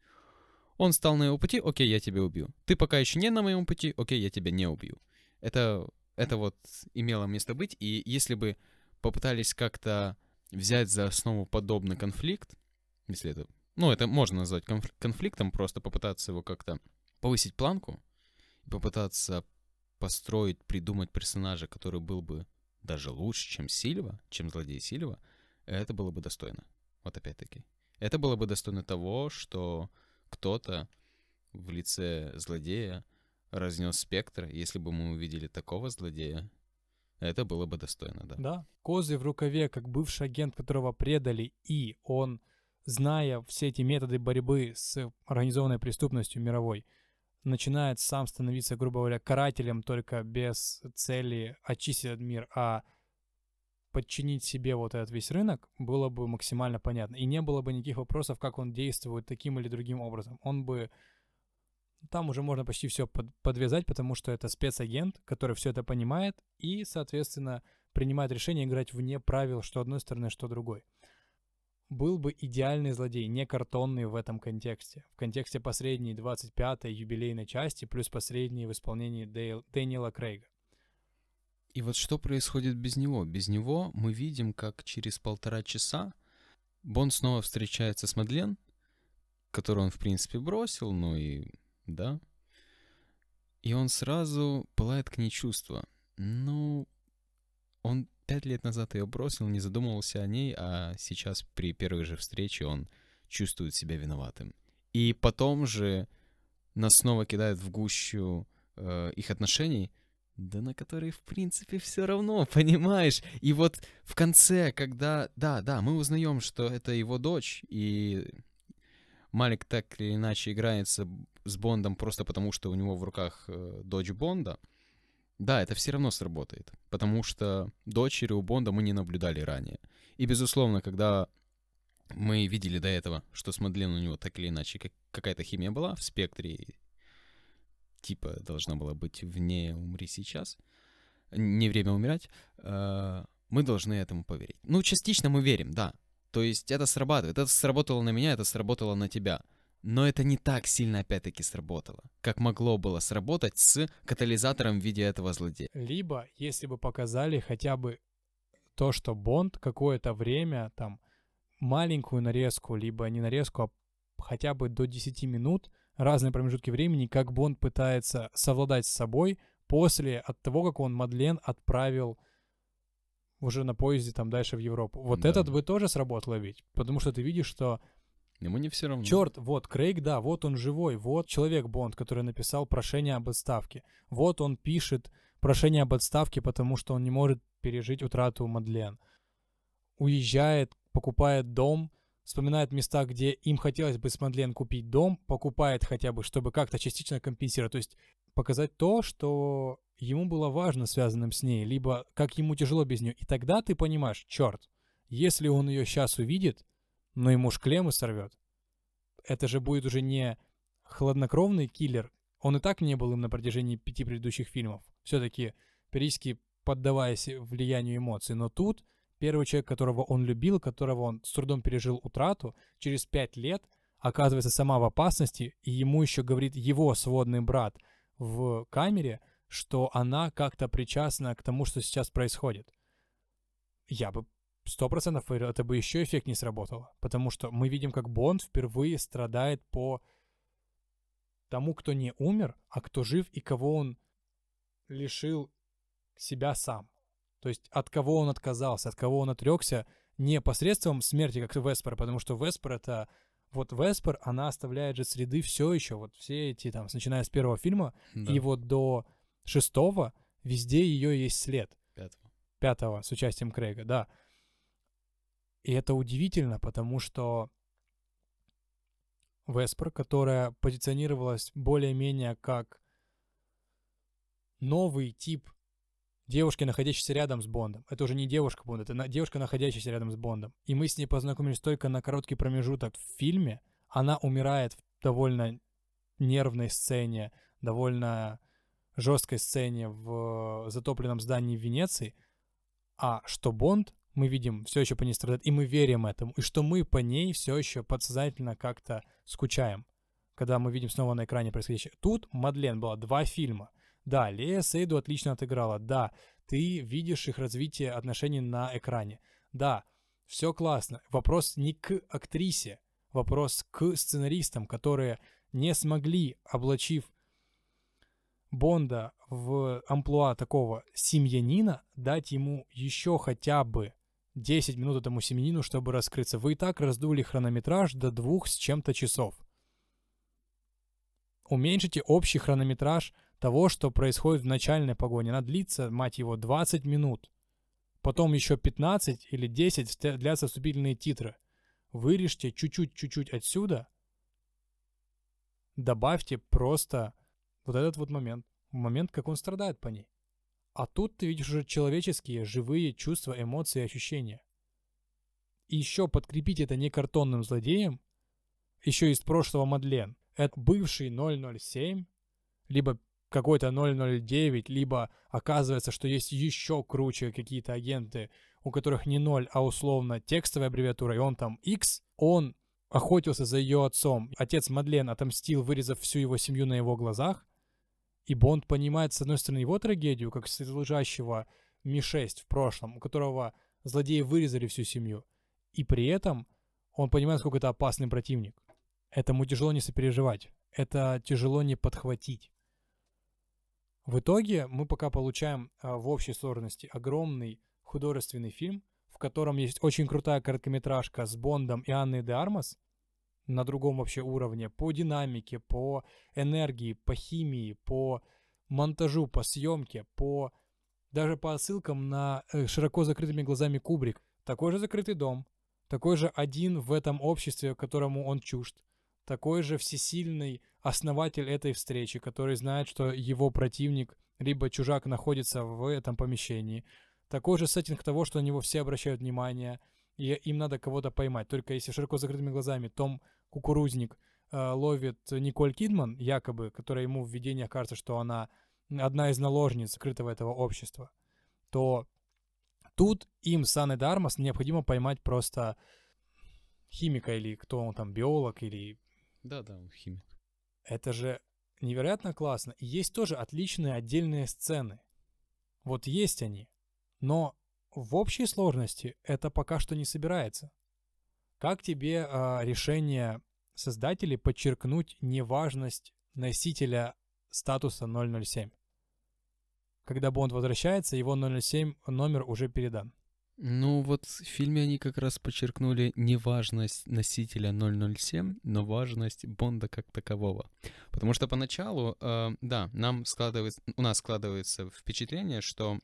Он стал на его пути, окей, я тебя убью. Ты пока еще не на моем пути, окей, я тебя не убью. Это, это вот имело место быть, и если бы попытались как-то взять за основу подобный конфликт, если это, ну, это можно назвать конф- конфликтом, просто попытаться его как-то повысить планку, попытаться построить, придумать персонажа, который был бы даже лучше, чем Сильва, чем злодей Сильва, это было бы достойно. Вот опять-таки. Это было бы достойно того, что кто-то в лице злодея разнес спектр. Если бы мы увидели такого злодея, это было бы достойно, да. Да. Козы в рукаве, как бывший агент, которого предали, и он, зная все эти методы борьбы с организованной преступностью мировой, начинает сам становиться, грубо говоря, карателем только без цели очистить мир, а подчинить себе вот этот весь рынок, было бы максимально понятно. И не было бы никаких вопросов, как он действует таким или другим образом. Он бы... Там уже можно почти все подвязать, потому что это спецагент, который все это понимает и, соответственно, принимает решение играть вне правил, что одной стороны, что другой. Был бы идеальный злодей, не картонный в этом контексте. В контексте последней 25-й юбилейной части, плюс последней в исполнении Дейл, Дэниела Крейга. И вот что происходит без него? Без него мы видим, как через полтора часа Бонд снова встречается с Мадлен, которую он, в принципе, бросил, ну и да. И он сразу пылает к ней чувства. Ну, пять лет назад ее бросил, не задумывался о ней, а сейчас при первой же встрече он чувствует себя виноватым. И потом же нас снова кидают в гущу э, их отношений, да на которые, в принципе, все равно, понимаешь? И вот в конце, когда, да, да, мы узнаем, что это его дочь, и Малик так или иначе играется с Бондом просто потому, что у него в руках э, дочь Бонда, да, это все равно сработает, потому что дочери у Бонда мы не наблюдали ранее. И, безусловно, когда мы видели до этого, что с Мадлен у него так или иначе как, какая-то химия была в спектре, типа должна была быть вне «Умри сейчас», не время умирать, э, мы должны этому поверить. Ну, частично мы верим, да. То есть это срабатывает. Это сработало на меня, это сработало на тебя. Но это не так сильно опять-таки сработало, как могло было сработать с катализатором в виде этого злодея. Либо, если бы показали хотя бы то, что Бонд какое-то время, там, маленькую нарезку, либо не нарезку, а хотя бы до 10 минут, разные промежутки времени, как Бонд пытается совладать с собой после от того, как он Мадлен отправил уже на поезде там дальше в Европу. Вот Да. этот бы тоже сработало ведь, потому что ты видишь, что Ему не все равно. Черт, вот Крейг, да, вот он живой, вот человек Бонд, который написал прошение об отставке. Вот он пишет прошение об отставке, потому что он не может пережить утрату Мадлен. Уезжает, покупает дом, вспоминает места, где им хотелось бы с Мадлен купить дом, покупает хотя бы, чтобы как-то частично компенсировать. То есть показать то, что ему было важно связанным с ней, либо как ему тяжело без нее. И тогда ты понимаешь, черт, если он ее сейчас увидит, но ему шклемы сорвет, это же будет уже не хладнокровный киллер. Он и так не был им на протяжении пяти предыдущих фильмов. Все-таки периодически поддаваясь влиянию эмоций. Но тут первый человек, которого он любил, которого он с трудом пережил утрату, через пять лет оказывается сама в опасности, и ему еще говорит его сводный брат в камере, что она как-то причастна к тому, что сейчас происходит. Я бы сто процентов это бы еще эффект не сработало. Потому что мы видим, как Бонд впервые страдает по тому, кто не умер, а кто жив и кого он лишил себя сам. То есть от кого он отказался, от кого он отрекся не посредством смерти, как Веспер, потому что Веспер это... Вот Веспер, она оставляет же следы все еще, вот все эти там, начиная с первого фильма, Да, и вот до шестого везде ее есть след пятого. пятого с участием Крейга, да. И это удивительно, потому что Веспер, которая позиционировалась более-менее как новый тип девушки, находящейся рядом с Бондом. Это уже не девушка Бонда, это девушка, находящаяся рядом с Бондом. И мы с ней познакомились только на короткий промежуток в фильме. Она умирает в довольно нервной сцене, довольно жесткой сцене в затопленном здании в Венеции. А что Бонд, мы видим, все еще по ней страдает, и мы верим этому. И что мы по ней все еще подсознательно как-то скучаем, когда мы видим снова на экране происходящее. Тут Мадлен была два фильма. Да, Лея Сейду отлично отыграла. Да, ты видишь их развитие отношений на экране. Да, все классно. Вопрос не к актрисе, вопрос к сценаристам, которые не смогли, облачив Бонда в амплуа такого семьянина, дать ему еще хотя бы 10 минут этому семьянину, чтобы раскрыться. Вы и так раздули хронометраж до двух с чем-то часов. Уменьшите общий хронометраж того, что происходит в начальной погоне. Она длится, мать его, 20 минут. Потом еще 15 или 10 встя- длятся вступительные титры. Вырежьте чуть-чуть, чуть-чуть отсюда. Добавьте просто вот этот вот момент. Момент, как он страдает по ней. А тут ты видишь уже человеческие, живые чувства, эмоции, ощущения. И еще подкрепить это не картонным злодеем, еще из прошлого Мадлен. Это бывший 007, либо какой-то 009, либо оказывается, что есть еще круче какие-то агенты, у которых не 0, а условно текстовая аббревиатура, и он там X, он охотился за ее отцом. Отец Мадлен отомстил, вырезав всю его семью на его глазах. И Бонд понимает, с одной стороны, его трагедию, как светлежащего Ми-6 в прошлом, у которого злодеи вырезали всю семью. И при этом он понимает, сколько это опасный противник. Этому тяжело не сопереживать. Это тяжело не подхватить. В итоге мы пока получаем а, в общей сложности огромный художественный фильм, в котором есть очень крутая короткометражка с Бондом и Анной де Армас на другом вообще уровне по динамике, по энергии, по химии, по монтажу, по съемке, по даже по отсылкам на э, широко закрытыми глазами Кубрик. Такой же закрытый дом, такой же один в этом обществе, которому он чужд, такой же всесильный основатель этой встречи, который знает, что его противник либо чужак находится в этом помещении. Такой же сеттинг того, что на него все обращают внимание, и им надо кого-то поймать. Только если широко закрытыми глазами Том Кукурузник э, ловит Николь Кидман, якобы, которая ему в видениях кажется, что она одна из наложниц скрытого этого общества, то тут им с Анной Дармас необходимо поймать просто химика или кто он там, биолог или Да, да, он химик. это же невероятно классно. И есть тоже отличные отдельные сцены. Вот есть они. Но в общей сложности это пока что не собирается. Как тебе а, решение создателей подчеркнуть неважность носителя статуса 007? Когда Бонд возвращается, его 007 номер уже передан. Ну вот в фильме они как раз подчеркнули не важность носителя 007, но важность Бонда как такового. Потому что поначалу, э, да, нам складывается, у нас складывается впечатление, что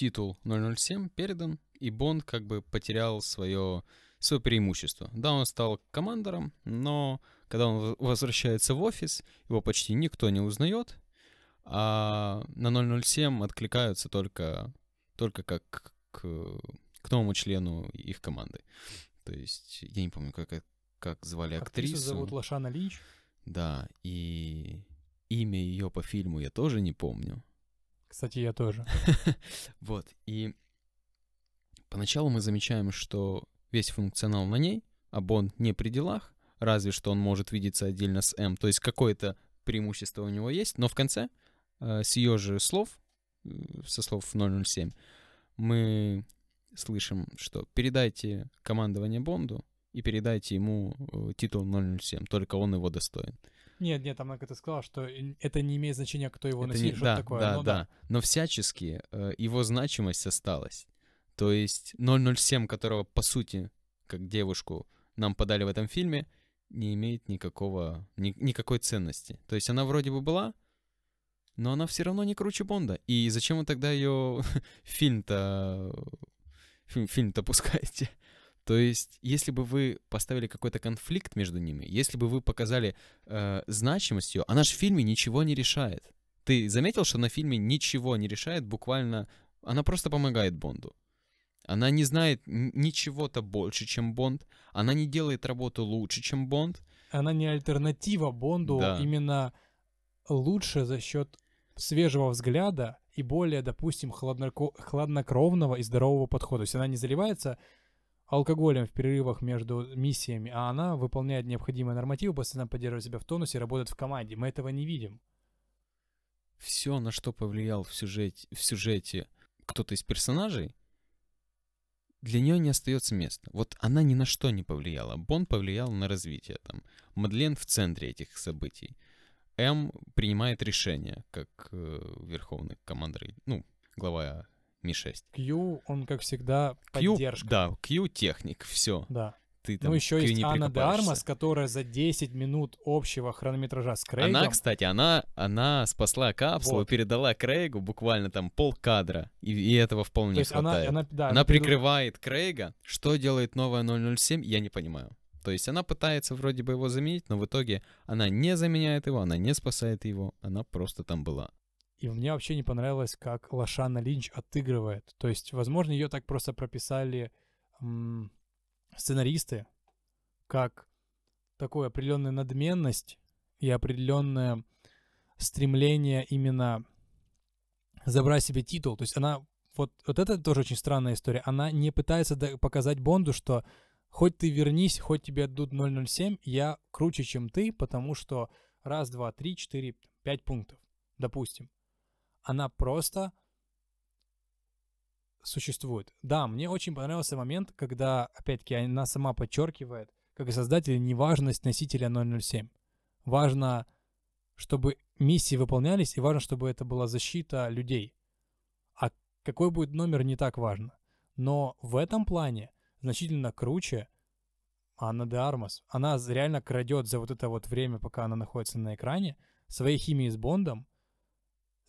титул 007 передан, и Бонд как бы потерял свое, свое преимущество. Да, он стал командором, но когда он возвращается в офис, его почти никто не узнает, а на 007 откликаются только, только как к, к новому члену их команды. То есть, я не помню, как, как звали актрису. Актрису зовут Лошана Линч. Да, и имя ее по фильму я тоже не помню. Кстати, я тоже. [LAUGHS] вот, и поначалу мы замечаем, что весь функционал на ней, а Бонд не при делах, разве что он может видеться отдельно с М, то есть какое-то преимущество у него есть, но в конце, э, с ее же слов, э, со слов 007, мы слышим, что передайте командование Бонду и передайте ему э, титул 007, только он его достоин. Нет, нет, там как ты сказал, что это не имеет значения, кто его это носит, что да, такое. Да, ну, да, да. Но всячески э, его значимость осталась. То есть 007, которого, по сути, как девушку нам подали в этом фильме, не имеет никакого, ни, никакой ценности. То есть она вроде бы была, но она все равно не круче Бонда. И зачем вы тогда ее [LAUGHS] фильм-то фильм-то пускаете? То есть, если бы вы поставили какой-то конфликт между ними, если бы вы показали э, значимость ее, она же в фильме ничего не решает. Ты заметил, что на фильме ничего не решает, буквально она просто помогает Бонду. Она не знает ничего-то больше, чем Бонд. Она не делает работу лучше, чем Бонд. Она не альтернатива Бонду, да. именно лучше за счет свежего взгляда и более, допустим, хладнокровного и здорового подхода. То есть она не заливается алкоголем в перерывах между миссиями, а она выполняет необходимые нормативы, постоянно поддерживает себя в тонусе, работает в команде. Мы этого не видим. Все, на что повлиял в сюжете, в сюжете кто-то из персонажей, для нее не остается места. Вот она ни на что не повлияла. Бон повлиял на развитие. Там. Мадлен в центре этих событий. М принимает решение, как э, верховный командир, ну, глава ми-6. Q, он, как всегда, Q, поддержка. Да, Q техник, все. Да. Ты там ну, еще Q есть Анна де Армас, которая за 10 минут общего хронометража с Крейгом... Она, кстати, она, она спасла капсулу, вот. передала Крейгу буквально там пол кадра, и, и этого вполне То есть хватает. Она, она, да, она прикрывает Крейга. Что делает новая 007, я не понимаю. То есть она пытается вроде бы его заменить, но в итоге она не заменяет его, она не спасает его, она просто там была. И мне вообще не понравилось, как Лошана Линч отыгрывает. То есть, возможно, ее так просто прописали м- сценаристы, как такую определенную надменность и определенное стремление именно забрать себе титул. То есть она вот, вот это тоже очень странная история. Она не пытается показать Бонду, что хоть ты вернись, хоть тебе отдадут 007, я круче, чем ты, потому что раз, два, три, четыре, пять пунктов, допустим она просто существует. Да, мне очень понравился момент, когда, опять-таки, она сама подчеркивает, как создатель, неважность носителя 007. Важно, чтобы миссии выполнялись, и важно, чтобы это была защита людей. А какой будет номер, не так важно. Но в этом плане значительно круче Анна де Армас. Она реально крадет за вот это вот время, пока она находится на экране, своей химией с Бондом,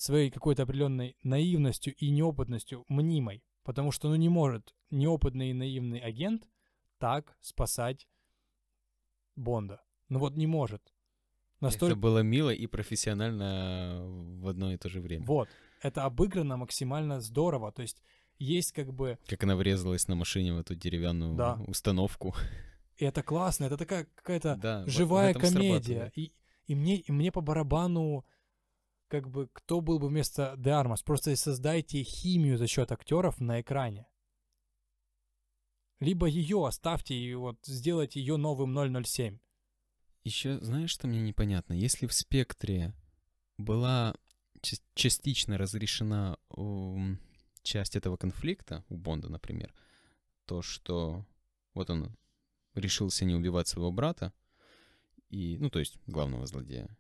своей какой-то определенной наивностью и неопытностью мнимой. Потому что ну не может неопытный и наивный агент так спасать Бонда. Ну вот не может. Настолько... Это было мило и профессионально в одно и то же время. Вот. Это обыграно максимально здорово. То есть есть как бы... Как она врезалась на машине в эту деревянную да. установку. И это классно. Это такая какая-то да, живая комедия. И, и, мне, и мне по барабану как бы кто был бы вместо Де Армас. Просто создайте химию за счет актеров на экране. Либо ее оставьте и вот сделайте ее новым 007. Еще знаешь, что мне непонятно? Если в спектре была частично разрешена um, часть этого конфликта, у Бонда, например, то, что вот он решился не убивать своего брата, и, ну, то есть главного злодея,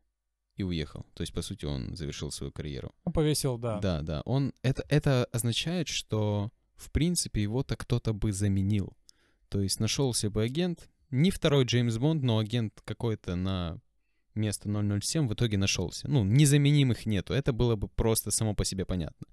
и уехал. То есть, по сути, он завершил свою карьеру. Он повесил, да. Да, да. Он, это, это означает, что в принципе, его-то кто-то бы заменил. То есть нашелся бы агент, не второй Джеймс Бонд, но агент какой-то на место 007 в итоге нашелся. Ну, незаменимых нету. Это было бы просто само по себе понятно.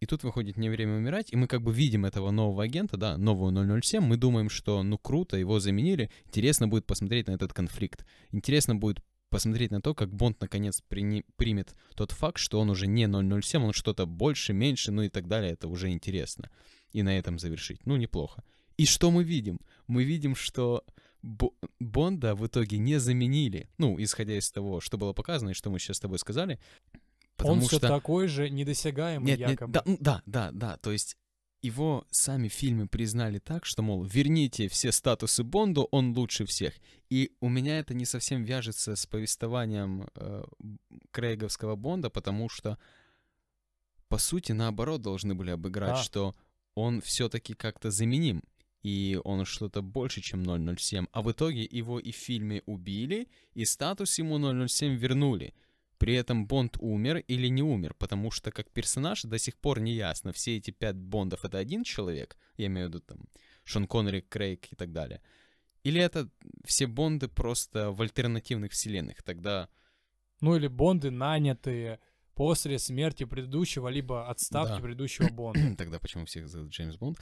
И тут выходит «Не время умирать», и мы как бы видим этого нового агента, да, нового 007, мы думаем, что ну круто, его заменили, интересно будет посмотреть на этот конфликт, интересно будет посмотреть на то, как Бонд наконец при... примет тот факт, что он уже не 007, он что-то больше, меньше, ну и так далее, это уже интересно. И на этом завершить. Ну, неплохо. И что мы видим? Мы видим, что Бонда в итоге не заменили. Ну, исходя из того, что было показано и что мы сейчас с тобой сказали. Потому Он что... все такой же недосягаемый нет, якобы. Нет, да, да, да, да. То есть его сами фильмы признали так, что, мол, верните все статусы Бонду, он лучше всех. И у меня это не совсем вяжется с повествованием э, Крейговского Бонда, потому что, по сути, наоборот, должны были обыграть, да. что он все-таки как-то заменим и он что-то больше, чем 007. А в итоге его и в фильме убили, и статус ему 007 вернули. При этом Бонд умер или не умер, потому что как персонаж до сих пор не ясно, все эти пять Бондов это один человек, я имею в виду там Шон Коннери, Крейг и так далее. Или это все Бонды просто в альтернативных вселенных, тогда... Ну или Бонды нанятые после смерти предыдущего, либо отставки да. предыдущего Бонда. [CLEARS THROAT] Тогда почему всех зовут Джеймс Бонд?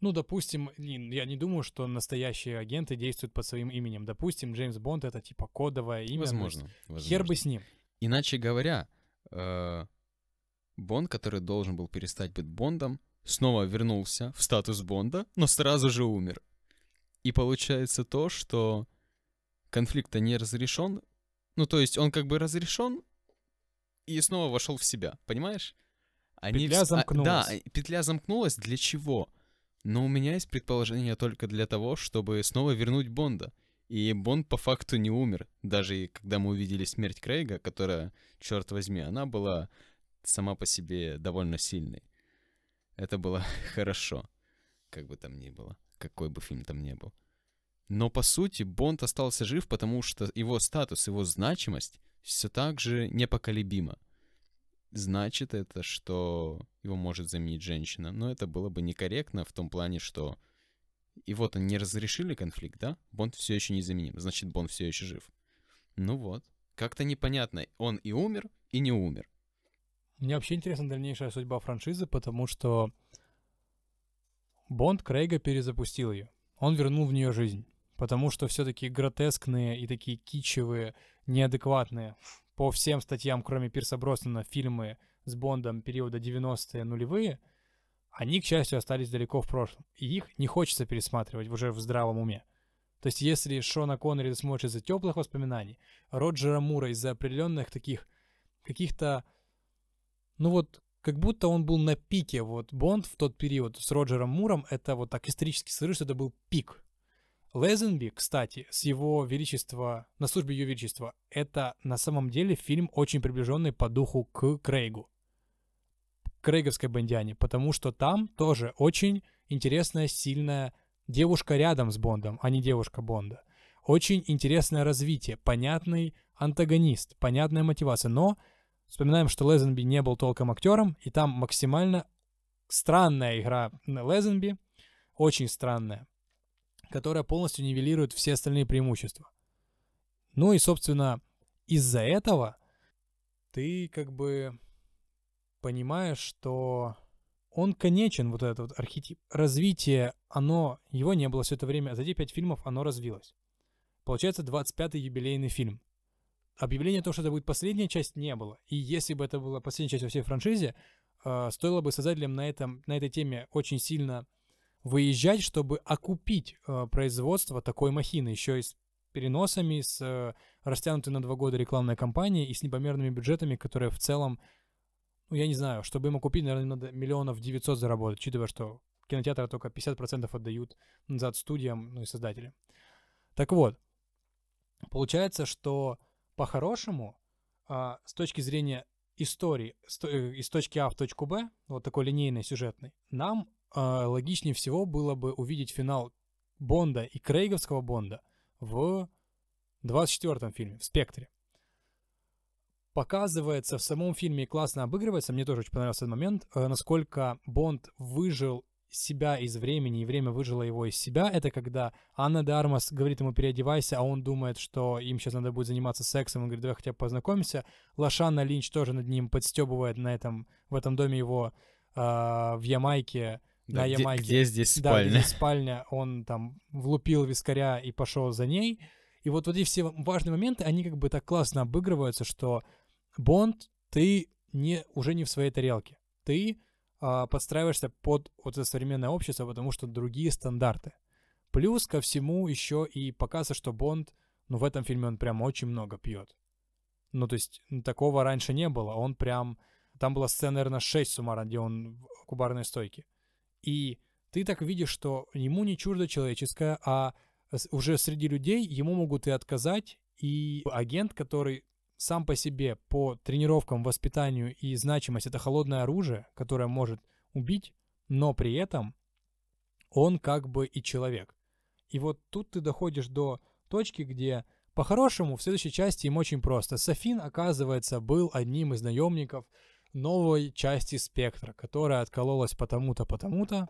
Ну, допустим, я не думаю, что настоящие агенты действуют под своим именем. Допустим, Джеймс Бонд это типа кодовое имя. Возможно. возможно. Хер бы с ним. Иначе говоря, э, Бонд, который должен был перестать быть Бондом, снова вернулся в статус Бонда, но сразу же умер. И получается то, что конфликт не разрешен. Ну, то есть он как бы разрешен и снова вошел в себя, понимаешь? Они петля замкнулась. А, да, петля замкнулась для чего? Но у меня есть предположение только для того, чтобы снова вернуть Бонда. И Бонд по факту не умер. Даже и когда мы увидели смерть Крейга, которая, черт возьми, она была сама по себе довольно сильной. Это было [LAUGHS] хорошо. Как бы там ни было. Какой бы фильм там ни был. Но по сути Бонд остался жив, потому что его статус, его значимость все так же непоколебима значит это, что его может заменить женщина. Но это было бы некорректно в том плане, что и вот они не разрешили конфликт, да? Бонд все еще незаменим, значит, Бонд все еще жив. Ну вот. Как-то непонятно, он и умер, и не умер. Мне вообще интересна дальнейшая судьба франшизы, потому что Бонд Крейга перезапустил ее. Он вернул в нее жизнь. Потому что все-таки гротескные и такие кичевые, неадекватные по всем статьям, кроме Пирса Броснана, фильмы с Бондом периода 90-е нулевые, они, к счастью, остались далеко в прошлом. И их не хочется пересматривать уже в здравом уме. То есть, если Шона Коннери смотришь из-за теплых воспоминаний, Роджера Мура из-за определенных таких каких-то, ну вот, как будто он был на пике, вот Бонд в тот период с Роджером Муром, это вот так исторически сложилось, это был пик Лезенби, кстати, с его величества, на службе ее величества, это на самом деле фильм очень приближенный по духу к Крейгу. Крейговской Бондиане, потому что там тоже очень интересная, сильная девушка рядом с Бондом, а не девушка Бонда. Очень интересное развитие, понятный антагонист, понятная мотивация, но вспоминаем, что Лезенби не был толком актером, и там максимально странная игра Лезенби, очень странная которая полностью нивелирует все остальные преимущества. Ну и, собственно, из-за этого ты как бы понимаешь, что он конечен, вот этот вот архетип. Развитие, оно, его не было все это время, за эти пять фильмов оно развилось. Получается 25-й юбилейный фильм. Объявления того, что это будет последняя часть, не было. И если бы это была последняя часть во всей франшизе, э, стоило бы создателям на, этом, на этой теме очень сильно выезжать, чтобы окупить э, производство такой махины, еще и с переносами, с э, растянутой на два года рекламной кампанией и с непомерными бюджетами, которые в целом, ну, я не знаю, чтобы им окупить, наверное, надо миллионов 900 заработать, учитывая, что кинотеатры только 50% отдают назад студиям, ну и создателям. Так вот, получается, что по-хорошему, э, с точки зрения истории, э, из точки А в точку Б, вот такой линейной, сюжетной, нам э, логичнее всего было бы увидеть финал Бонда и Крейговского Бонда в 24-м фильме, в «Спектре». Показывается в самом фильме и классно обыгрывается, мне тоже очень понравился этот момент, э, насколько Бонд выжил себя из времени, и время выжило его из себя, это когда Анна Дармас говорит ему «переодевайся», а он думает, что им сейчас надо будет заниматься сексом, он говорит «давай хотя бы познакомимся». Лошана Линч тоже над ним подстебывает на этом, в этом доме его э, в Ямайке, Да, на где, Ямайке. где здесь Да, спальня? где спальня, он там влупил вискаря и пошел за ней. И вот, вот эти все важные моменты, они как бы так классно обыгрываются, что Бонд, ты не, уже не в своей тарелке. Ты а, подстраиваешься под вот это современное общество, потому что другие стандарты. Плюс ко всему еще и показывается, что Бонд, ну в этом фильме он прям очень много пьет. Ну то есть такого раньше не было. Он прям... Там была сцена, наверное, 6 суммарно, где он в кубарной стойке. И ты так видишь, что ему не чуждо человеческое, а уже среди людей ему могут и отказать, и агент, который сам по себе по тренировкам, воспитанию и значимость это холодное оружие, которое может убить, но при этом он как бы и человек. И вот тут ты доходишь до точки, где по-хорошему в следующей части им очень просто. Софин, оказывается, был одним из наемников новой части спектра, которая откололась потому-то, потому-то.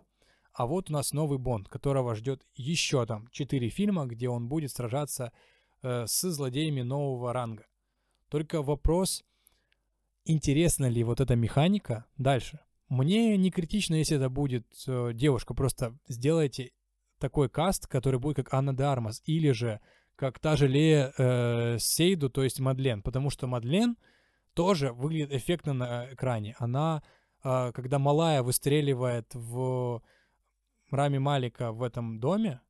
А вот у нас новый Бонд, которого ждет еще там 4 фильма, где он будет сражаться э, с злодеями нового ранга. Только вопрос, интересна ли вот эта механика дальше. Мне не критично, если это будет э, девушка, просто сделайте такой каст, который будет как Анна де Армас, или же как та же Лея э, Сейду, то есть Мадлен, потому что Мадлен тоже выглядит эффектно на экране. Она, э, когда малая выстреливает в Рами Малика в этом доме,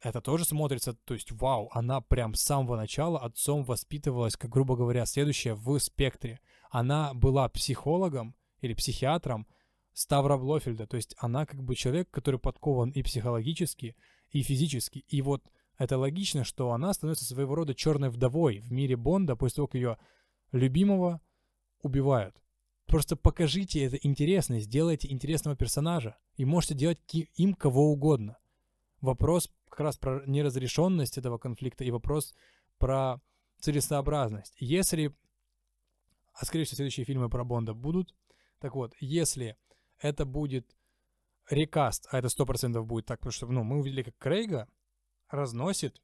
это тоже смотрится, то есть, вау, она прям с самого начала отцом воспитывалась, как, грубо говоря, следующая в спектре. Она была психологом или психиатром Ставра Блофельда, то есть она как бы человек, который подкован и психологически, и физически. И вот это логично, что она становится своего рода черной вдовой в мире Бонда после того, как ее любимого убивают. Просто покажите это интересно, сделайте интересного персонажа, и можете делать им кого угодно. Вопрос как раз про неразрешенность этого конфликта и вопрос про целесообразность. Если, а скорее всего следующие фильмы про Бонда будут, так вот, если это будет рекаст, а это 100% будет так, потому что ну, мы увидели, как Крейга разносит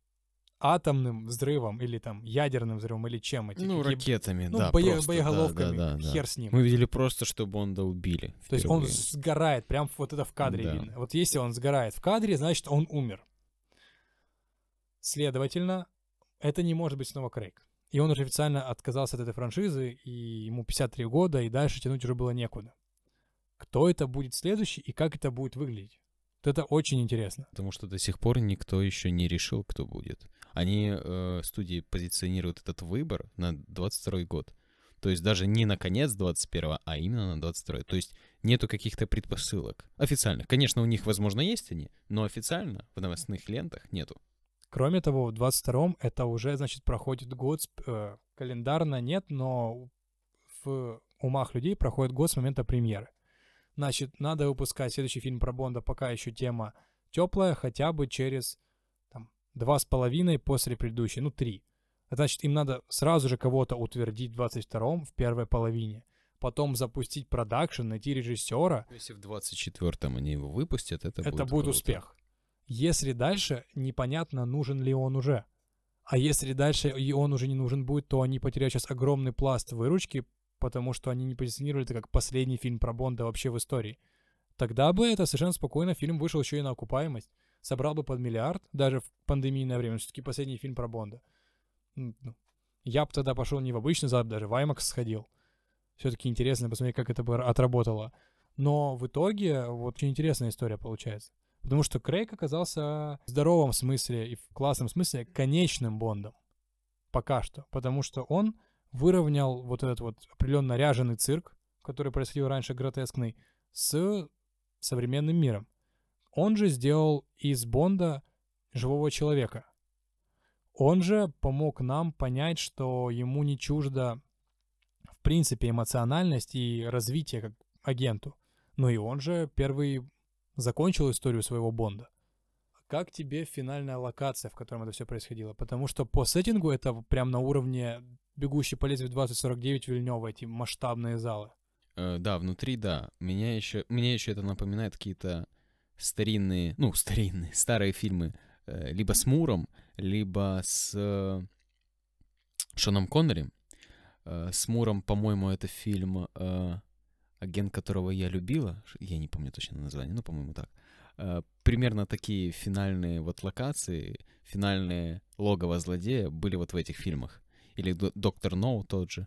атомным взрывом или там ядерным взрывом или чем эти Ну, какие- ракетами, ну, да, бое- просто, боеголовками, да, да, да. хер с ним. Мы видели просто, что Бонда убили. То есть он впервые. сгорает, прям вот это в кадре Да. видно. Вот если он сгорает в кадре, значит он умер. Следовательно, это не может быть снова Крейг. И он уже официально отказался от этой франшизы, и ему 53 года, и дальше тянуть уже было некуда. Кто это будет следующий и как это будет выглядеть? Вот это очень интересно. Потому что до сих пор никто еще не решил, кто будет. Они, э, студии, позиционируют этот выбор на 22 год. То есть даже не на конец 21 а именно на 22 То есть нету каких-то предпосылок официальных. Конечно, у них, возможно, есть они, но официально в новостных лентах нету. Кроме того, в 22-м это уже, значит, проходит год, э, календарно нет, но в умах людей проходит год с момента премьеры. Значит, надо выпускать следующий фильм про Бонда, пока еще тема теплая, хотя бы через там, два с половиной после предыдущей, ну, три. Значит, им надо сразу же кого-то утвердить в 22-м, в первой половине. Потом запустить продакшн, найти режиссера, Если в 24-м они его выпустят, это, это будет, будет круто. успех. Если дальше непонятно, нужен ли он уже. А если дальше и он уже не нужен будет, то они потеряют сейчас огромный пласт выручки, потому что они не позиционировали это как последний фильм про Бонда вообще в истории. Тогда бы это совершенно спокойно фильм вышел еще и на окупаемость. Собрал бы под миллиард, даже в пандемийное время. Все-таки последний фильм про Бонда. Ну, Я бы тогда пошел не в обычный зал, даже в IMAX сходил. Все-таки интересно посмотреть, как это бы отработало. Но в итоге вот очень интересная история получается. Потому что Крейг оказался в здоровом смысле и в классном смысле конечным Бондом. Пока что. Потому что он выровнял вот этот вот определенно ряженый цирк, который происходил раньше гротескный, с современным миром. Он же сделал из Бонда живого человека. Он же помог нам понять, что ему не чуждо в принципе эмоциональность и развитие как агенту. Ну и он же первый закончил историю своего Бонда. Как тебе финальная локация, в котором это все происходило? Потому что по сеттингу это прям на уровне «Бегущий по лезвию 2049» Вильнёва, эти масштабные залы. Э, да, внутри, да. Меня еще, мне еще это напоминает какие-то старинные, ну, старинные, старые фильмы, э, либо с Муром, либо с э, Шоном Коннери. Э, с Муром, по-моему, это фильм э, «Агент, которого я любила». Я не помню точно название, но, по-моему, так. Э, примерно такие финальные вот локации, финальные логово злодея были вот в этих фильмах. Или «Доктор Ноу» тот же.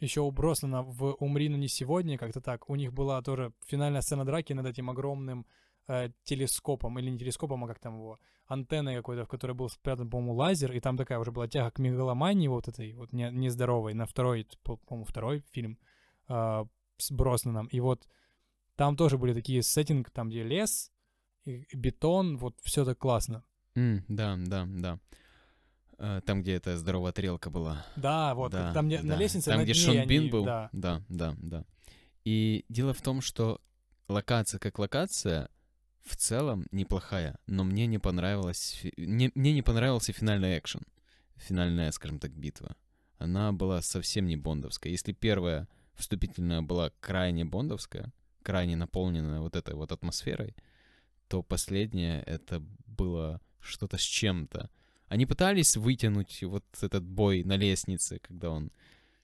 Еще у Броснана в «Умри, но не сегодня» как-то так. У них была тоже финальная сцена драки над этим огромным э, телескопом, или не телескопом, а как там его, антенной какой-то, в которой был спрятан, по-моему, лазер, и там такая уже была тяга к мегаломании вот этой вот не, нездоровой на второй, по-моему, второй фильм э, с Броснаном. И вот там тоже были такие сеттинг, там где лес, бетон, вот все так классно. Mm, да, да, да. Э, там, где эта здоровая тарелка была. Да, вот, да, там где, да. на лестнице Там, где Шон Бин они, был. Да. да, да, да. И дело в том, что локация как локация в целом неплохая, но мне не понравилась... Не, мне не понравился финальный экшен. Финальная, скажем так, битва. Она была совсем не бондовская. Если первая вступительная была крайне бондовская, крайне наполненная вот этой вот атмосферой, то последняя это было что-то с чем-то. Они пытались вытянуть вот этот бой на лестнице, когда он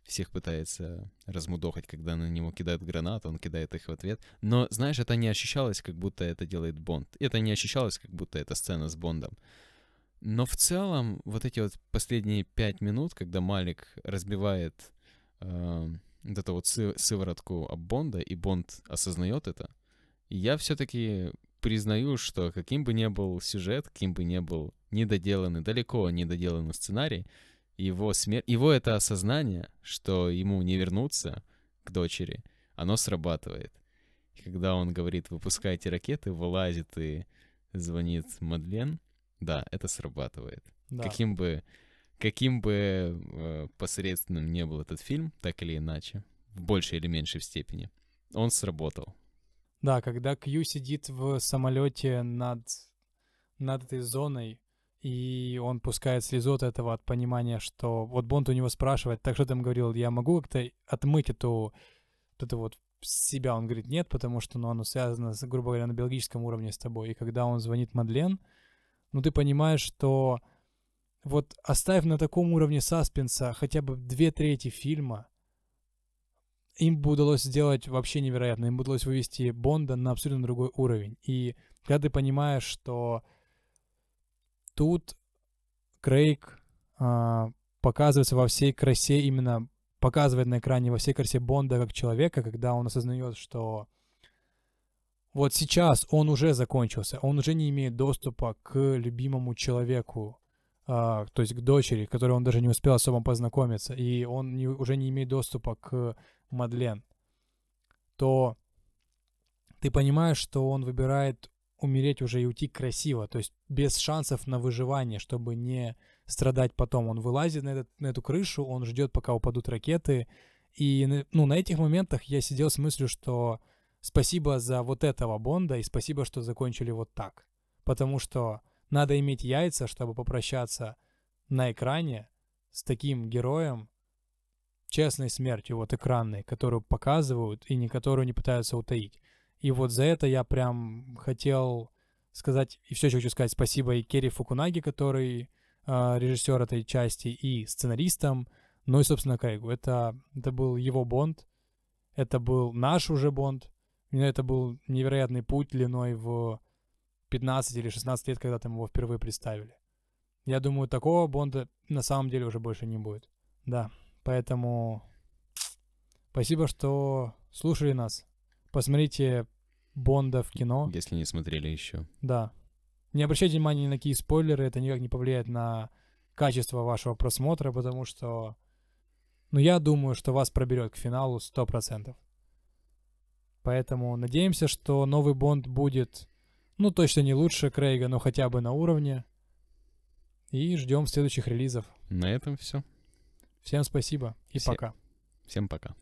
всех пытается размудохать, когда на него кидают гранату, он кидает их в ответ. Но, знаешь, это не ощущалось, как будто это делает Бонд. Это не ощущалось, как будто это сцена с Бондом. Но в целом, вот эти вот последние пять минут, когда Малик разбивает э, вот эту вот сы- сыворотку об Бонда, и Бонд осознает это, я все-таки признаю, что каким бы ни был сюжет, каким бы ни был недоделанный, далеко недоделанный сценарий, его смерть, его это осознание, что ему не вернуться к дочери, оно срабатывает. И когда он говорит, выпускайте ракеты, вылазит и звонит Мадлен, да, это срабатывает. Да. Каким бы, каким бы э, посредственным не был этот фильм, так или иначе, в большей или меньшей степени, он сработал. Да, когда Кью сидит в самолете над, над этой зоной, и он пускает слезу от этого, от понимания, что вот Бонд у него спрашивает, так что там говорил, я могу как-то отмыть эту, вот это вот себя? Он говорит, нет, потому что ну, оно связано, грубо говоря, на биологическом уровне с тобой. И когда он звонит Мадлен, ну ты понимаешь, что вот оставив на таком уровне саспенса хотя бы две трети фильма, им бы удалось сделать вообще невероятно. Им бы удалось вывести Бонда на абсолютно другой уровень. И когда ты понимаешь, что тут Крейг а, показывается во всей красе, именно показывает на экране во всей красе Бонда как человека, когда он осознает, что вот сейчас он уже закончился, он уже не имеет доступа к любимому человеку, то есть к дочери, которой он даже не успел особо познакомиться, и он не, уже не имеет доступа к Мадлен, то ты понимаешь, что он выбирает умереть уже и уйти красиво, то есть без шансов на выживание, чтобы не страдать потом. Он вылазит на, этот, на эту крышу, он ждет, пока упадут ракеты. И ну, на этих моментах я сидел с мыслью, что спасибо за вот этого Бонда и спасибо, что закончили вот так. Потому что надо иметь яйца, чтобы попрощаться на экране с таким героем, честной смертью, вот экранной, которую показывают и не которую не пытаются утаить. И вот за это я прям хотел сказать, и все еще хочу сказать спасибо и Керри Фукунаги, который э, режиссер этой части, и сценаристам, ну и, собственно, Крейгу. Это, это был его Бонд, это был наш уже Бонд, это был невероятный путь длиной в 15 или 16 лет, когда там его впервые представили. Я думаю, такого Бонда на самом деле уже больше не будет. Да, поэтому спасибо, что слушали нас. Посмотрите Бонда в кино. Если не смотрели еще. Да. Не обращайте внимания ни на какие спойлеры, это никак не повлияет на качество вашего просмотра, потому что, ну, я думаю, что вас проберет к финалу 100%. Поэтому надеемся, что новый Бонд будет, ну, точно не лучше Крейга, но хотя бы на уровне. И ждем следующих релизов. На этом все. Всем спасибо и Все... пока. Всем пока.